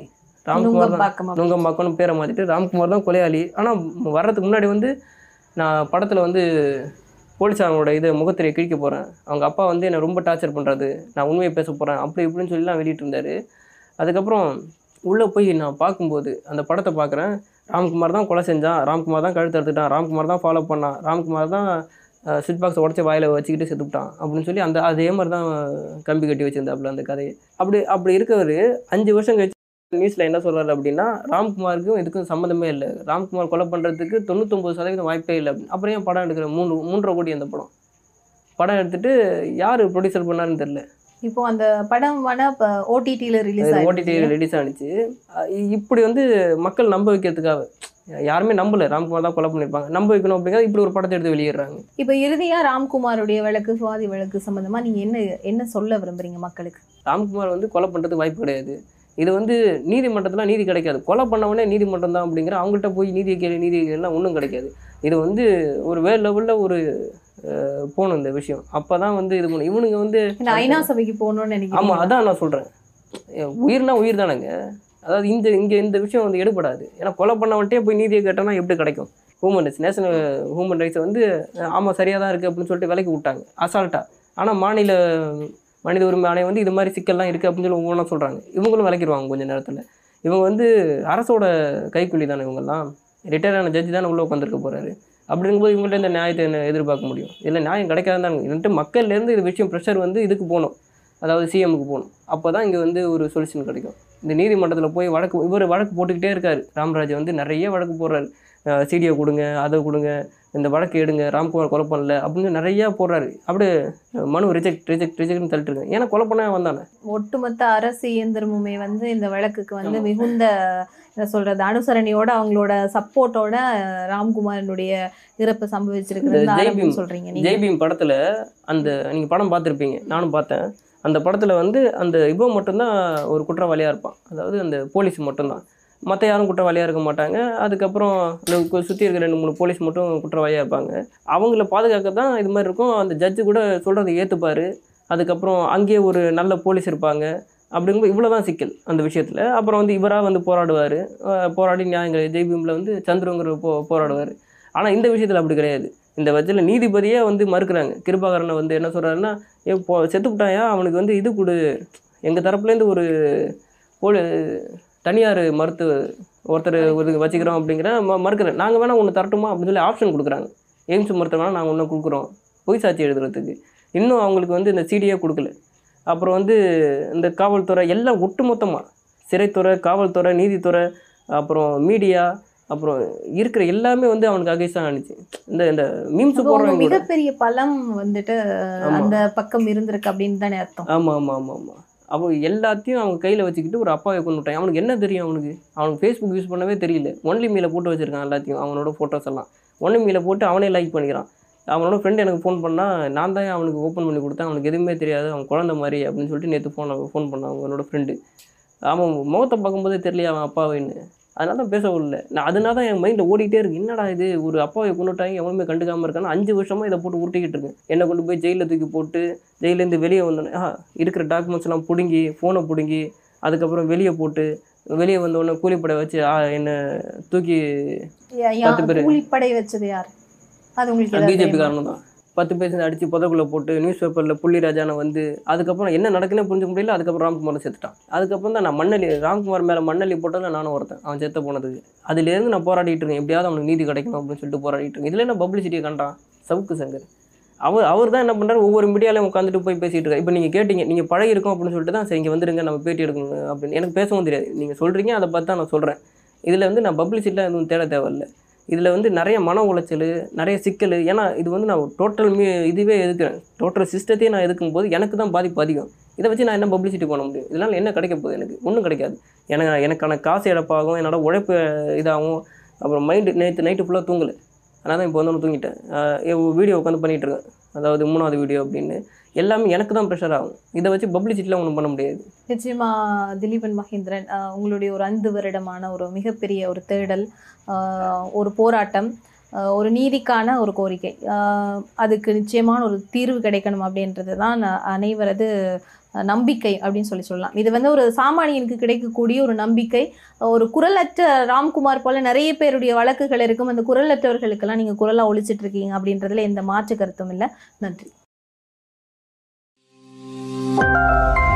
ராம்குமார் தான். நுங்கம்பாக்கம்னு பேரை மாற்றிட்டு ராம்குமார் தான் கொலையாளி. ஆனால் வர்றதுக்கு முன்னாடி வந்து நான் படத்தில் வந்து போலீஸாரோட இது முகத்திரையை கிழிக்க போகிறேன் அவங்க அப்பா வந்து என்னை ரொம்ப டார்ச்சர் பண்ணுறது நான் உண்மையை பேச போகிறேன் அப்படி இப்படின்னு சொல்லிலாம் வெளியிட்டு இருந்தார். அதுக்கப்புறம் உள்ளே போய் நான் பார்க்கும்போது அந்த படத்தை பார்க்குறேன். ராம்குமார் தான் கொலை செஞ்சான். ராம்குமார் தான் கழுத்து எடுத்துட்டான் ராம்குமார் தான் ஃபாலோ பண்ணான். ராம்குமார் தான் ஸ்விட்ச் பாக்ஸ் உடச்சி வாயில் வச்சுக்கிட்டு செத்துவிட்டான் அப்படின்னு சொல்லி அந்த அதே மாதிரி தான் கம்பி கட்டி வச்சுருந்தாப்புல அந்த கதையை. அப்படி அப்படி இருக்கவர் அஞ்சு வருஷம் கழிச்சு நியூஸில் என்ன சொல்கிறாரு அப்படின்னா ராம்குமாருக்கும் இதுக்கும் சம்மந்தமே இல்லை. ராம்குமார் கொலை பண்ணுறதுக்கு தொண்ணூத்தொம்பது சதவீதம் வாய்ப்பே இல்லை. அப்புறம் ஏன் படம் எடுக்கிற மூணு மூன்றரை கோடி அந்த படம்? படம் எடுத்துட்டு யார் ப்ரொடியூசர் பண்ணாருன்னு தெரில இப்போ அந்த படம் வேணா இப்போ ஓடிடியில் ரிலீஸ் ஓடிடி ஆயிடுச்சு. ரிலீஸ் ஆனிச்சு. இப்படி வந்து மக்கள் நம்ப வைக்கிறதுக்காக. யாருமே நம்பல. ராம்குமார் தான் கொலை பண்ணியிருப்பாங்க நம்ப வைக்கணும் அப்படிங்கிறது இப்படி ஒரு படத்தை எடுத்து வெளியிடுறாங்க. இப்போ இறுதியா ராம்குமாருடைய வழக்கு சுவாதி வழக்கு சம்பந்தமா நீங்க என்ன என்ன சொல்ல விரும்புறீங்க மக்களுக்கு? ராம்குமார் வந்து கொலை பண்ணுறதுக்கு வாய்ப்பு கிடையாது. இது வந்து நீதிமன்றத்தில் நீதி கிடைக்காது. கொலை பண்ணவனே நீதிமன்றம் தான் அப்படிங்கிற அவங்கள்ட்ட போய் நீதி கேள்வி நீதி எல்லாம் ஒன்றும் கிடைக்காது. இது வந்து ஒரு வேறு லெவலில் ஒரு போகணும் இந்த விஷயம். அப்போ தான் வந்து இது பண்ணும் இவனுங்க வந்து ஐநா சபைக்கு போகணும்னு ஆமாம் அதான் நான் சொல்கிறேன் உயிர்னா உயிர் தானேங்க. அதாவது இந்த இங்கே இந்த விஷயம் வந்து எடுபடாது. ஏன்னா கொலை பண்ணவன்ட்டே போய் நீதியை கேட்டோம்னா எப்படி கிடைக்கும்? ஹியூமன் ரைட்ஸ் நேஷனல் ஹியூமன் ரைட்ஸை வந்து ஆமாம் சரியாக தான் இருக்குது அப்படின்னு சொல்லிட்டு விலைக்கு விட்டாங்க அசால்ட்டாக ஆனால் மாநில மனித உரிமை ஆணையம் வந்து இது மாதிரி சிக்கல்லாம் இருக்குது அப்படின்னு சொல்லி ஒவ்வொன்றா சொல்கிறாங்க இவங்களும் விளக்கிடுவாங்க கொஞ்சம் நேரத்தில். இவங்க வந்து அரசோட கைக்கூலி தானே இவங்கெல்லாம். ரிட்டையர் ஆன ஜட்ஜி தானே உள்ளே உட்காந்துருக்க போகிறாரு அப்படிங்கும்போது இவங்கள்ட்ட இந்த நியாயத்தை என்ன எதிர்பார்க்க முடியும்? இல்லை நியாயம் கிடைக்காதான் தான் மக்கள்லேருந்து இது விஷயம் ப்ரெஷர் வந்து இதுக்கு போகணும். அதாவது சிஎம்க்கு போகணும். அப்போ தான் இங்கே வந்து ஒரு சொல்யூஷன் கிடைக்கும். இந்த நீதிமன்றத்தில் போய் வழக்கு இவர் வழக்கு போட்டுக்கிட்டே இருக்கார். ராமராஜ் வந்து நிறைய வழக்கு போடுறாரு. சிடியை கொடுங்க அதை கொடுங்க இந்த வழக்கு எடுங்க ராம்குமார் கொலை பண்ணல அப்படின்னு நிறையா போடுறாரு. அப்படியே மனு ரிஜெக்ட் ரிஜெக்ட் ரிஜெக்ட்னு தள்ளிட்டு இருக்காங்க. ஏன்னா கொலை பண்ண வந்தானே. ஒட்டுமொத்த அரசு இயந்திரமுமே வந்து இந்த வழக்குக்கு வந்து மிகுந்த என்ன சொல்றது அனுசரணையோட அவங்களோட சப்போர்ட்டோட ராம்குமாரனுடைய இறப்பு ஜெய்பீம் சொல்றீங்க நீங்க. ஜெய்பீம் படத்தில் அந்த நீங்கள் படம் பார்த்துருப்பீங்க நானும் பார்த்தேன். அந்த படத்தில் வந்து அந்த இவன் மட்டும்தான் ஒரு குற்றவாளியாக இருப்பான். அதாவது அந்த போலீஸ் மட்டும்தான். மற்ற யாரும் குற்றவாளியாக இருக்க மாட்டாங்க. அதுக்கப்புறம் இந்த சுற்றி இருக்கிற ரெண்டு மூணு போலீஸ் மட்டும் குற்றவாளியாக இருப்பாங்க. அவங்கள பாதுகாக்க தான் இது மாதிரி இருக்கும். அந்த ஜட்ஜு கூட சொல்கிறத ஏற்றுப்பார் அதுக்கப்புறம் அங்கேயே ஒரு நல்ல போலீஸ் இருப்பாங்க. அப்படிங்கும்போது இவ்வளோ தான் சிக்கல் அந்த விஷயத்தில். அப்புறம் வந்து இவராக வந்து போராடுவார். போராடி நியாயங்கள் ஜெய்பீமில் வந்து சந்திரங்கிற போ போராடுவார். ஆனால் இந்த விஷயத்தில் அப்படி கிடையாது. இந்த வச்சில் நீதிபதியே வந்து மறுக்கிறாங்க. கிருபாகரனை வந்து என்ன சொல்கிறாருன்னா ஏ போ செத்துவிட்டாயா அவனுக்கு வந்து இது கொடு. எங்கள் தரப்புலேருந்து ஒரு போலி தனியார் மருத்துவ ஒருத்தர் ஒரு வச்சுக்கிறோம் அப்படிங்கிற ம மறுக்கிறேன். நாங்கள் வேணால் ஒன்று தரட்டுமா அப்படின்னு சொல்லி ஆப்ஷன் கொடுக்குறாங்க. எய்ம்ஸ் மருத்துவ வேணால் நாங்கள் ஒன்று கொடுக்குறோம். பொய் சாட்சி எழுதுறதுக்கு. இன்னும் அவங்களுக்கு வந்து இந்த சிடியே கொடுக்கல. அப்புறம் வந்து இந்த காவல்துறை எல்லாம் ஒட்டுமொத்தமாக சிறைத்துறை காவல்துறை நீதித்துறை அப்புறம் மீடியா அப்புறம் இருக்கிற எல்லாமே வந்து அவனுக்கு அகைஸாக ஆனிச்சு இந்த இந்த மீம்ஸ் போடுறவங்க மிகப்பெரிய பலம் வந்துட்டு. அந்த பக்கம் இருந்திருக்கு அப்படின்னு தானே அர்த்தம். ஆமாம் ஆமாம் ஆமாம் ஆமாம் அப்போ எல்லாத்தையும் அவங்க கையில் வச்சுக்கிட்டு ஒரு அப்பாவை கொண்டு விட்டான் அவனுக்கு என்ன தெரியும் அவனுக்கு? அவனுக்கு ஃபேஸ்புக் யூஸ் பண்ணவே தெரியல. ஒன்லி மீல போட்டு வச்சுருக்கான் எல்லாத்தையும் அவனோட ஃபோட்டோஸ் எல்லாம். ஒன்லி மீல போட்டு அவனே லைக் பண்ணிக்கிறான். அவனோட ஃப்ரெண்டு எனக்கு ஃபோன் பண்ணால் நான் தான் அவனுக்கு ஓப்பன் பண்ணி கொடுத்தேன். அவனுக்கு எதுவுமே தெரியாது. அவன் குழந்த மாதிரி அப்படின்னு சொல்லிட்டு நேற்று ஃபோன் ஃபோன் பண்ணான் அவனோட ஃப்ரெண்டு அவன் முகத்தை பார்க்கும்போதே தெரியல அவன் அப்பாவைன்னு. அதனால தான் பேச விடல நான் அதனால தான் என் மைண்டில் ஓடிட்டே இருக்கு. என்னடா இது? ஒரு அப்பாவை கொண்டுட்டாங்க எவனுமே கண்டுக்காமல் இருக்கான்னு அஞ்சு வருஷமாக இதை போட்டு உருட்டிக்கிட்டு இருக்கேன். என்னை கொண்டு போய் ஜெயிலில் தூக்கி போட்டு ஜெயிலேருந்து வெளியே வந்தோடனே இருக்கிற டாக்குமெண்ட்ஸ் எல்லாம் பிடுங்கி ஃபோனை பிடுங்கி அதுக்கப்புறம் வெளியே போட்டு வெளியே வந்தோடனே கூலிப்படை வச்சு என்னை தூக்கி பத்து பேரு. கூலிப்படை வச்சது யார்? அது உங்களுக்கு பிஜேபி? காரணம் தான் பத்து பேர் அடித்து புதக்குள்ளே போட்டு நியூஸ் பேப்பரில் புள்ளிராஜானை வந்து அதுக்கப்புறம் என்ன நடக்குன்னே புரிஞ்சுக்க முடியல. அதுக்கப்புறம் ராம்குமாரை செத்துட்டான் அதுக்கப்புறம் தான் நான் மண்ணலி ராம்குமார் மேலே மண்ணலி போட்டதில் நானும் ஒருத்தன் அவன் செத்த போனதுக்கு. அதுலேருந்து நான் போராடிட்டு இருக்கேன். எப்படியாவது அவனுக்கு நீதி கிடைக்கணும் அப்படின்னு சொல்லிட்டு போராடிட்டு இருக்கேன். இதில் என்ன பப்ளிசிட்டியை கண்டான் சவுக்கு சங்கர். அவர் அவர் தான் என்ன பண்ணுறாரு ஒவ்வொரு மீடியாலையும் உட்காந்துட்டு போய் பேசிட்டு இருக்காரு. இப்போ நீங்கள் கேட்டீங்க நீங்கள் பழகி இருக்கோம் அப்படின்னு சொல்லிட்டு தான் சரி இங்கே வந்துருங்க நம்ம பேட்டி எடுக்கணும் அப்படின்னு. எனக்கு பேசவும் தெரியாது. நீங்கள் சொல்கிறீங்க அதை பார்த்து தான் நான் சொல்கிறேன் இதில் வந்து நான் பப்ளிசிட்டிலாம் எதுவும் தேட தேவையில்லை. இதில் வந்து நிறைய மன உளைச்சல் நிறைய சிக்கல். ஏன்னா இது வந்து நான் டோட்டல் மீ இதுவே எதுக்குறேன்? டோட்டல் சிஸ்டத்தையே நான் எதுக்கும் போது எனக்கு தான் பாதிப்பு அதிகம். இதை வச்சு நான் என்ன பப்ளிசிட்டி பண்ண முடியும்? இதனால் என்ன கிடைக்க போகுது எனக்கு? ஒன்றும் கிடைக்காது. எனக்கு எனக்கான காசு இழப்பாகும் என்னோட உழைப்பு இதாகும் அப்புறம் மைண்டு நேற்று நைட்டு ஃபுல்லாக தூங்கலை. அதனால் தான் இப்போ வந்து ஒன்று தூங்கிட்டேன். வீடியோ உட்காந்து பண்ணிகிட்டு இருக்கேன். அதாவது மூணாவது வீடியோ அப்படின்னு. எல்லாமே எனக்கு தான் ப்ரெஷர் ஆகும். இதை வச்சு பப்ளிசிட்டிலாம் ஒன்றும் பண்ண முடியாது. நிச்சயமா திலீபன் மகேந்திரன் உங்களுடைய ஒரு ஐந்து வருடமான ஒரு மிகப்பெரிய ஒரு தேடல் ஒரு போராட்டம் ஒரு நீதிக்கான ஒரு கோரிக்கை. அதுக்கு நிச்சயமான ஒரு தீர்வு கிடைக்கணும் அப்படின்றது தான் அனைவரது நம்பிக்கை அப்படின்னு சொல்லி சொல்லலாம். இது வந்து ஒரு சாமானியனுக்கு கிடைக்கக்கூடிய ஒரு நம்பிக்கை. ஒரு குரலற்ற ராம்குமார் போல நிறைய பேருடைய வழக்குகள் இருக்கும். அந்த குரலற்றவர்களுக்கெல்லாம் நீங்கள் குரலாக ஒழிச்சிட்டு இருக்கீங்க அப்படின்றதுல எந்த மாற்று கருத்தும் இல்லை. நன்றி. Thank you.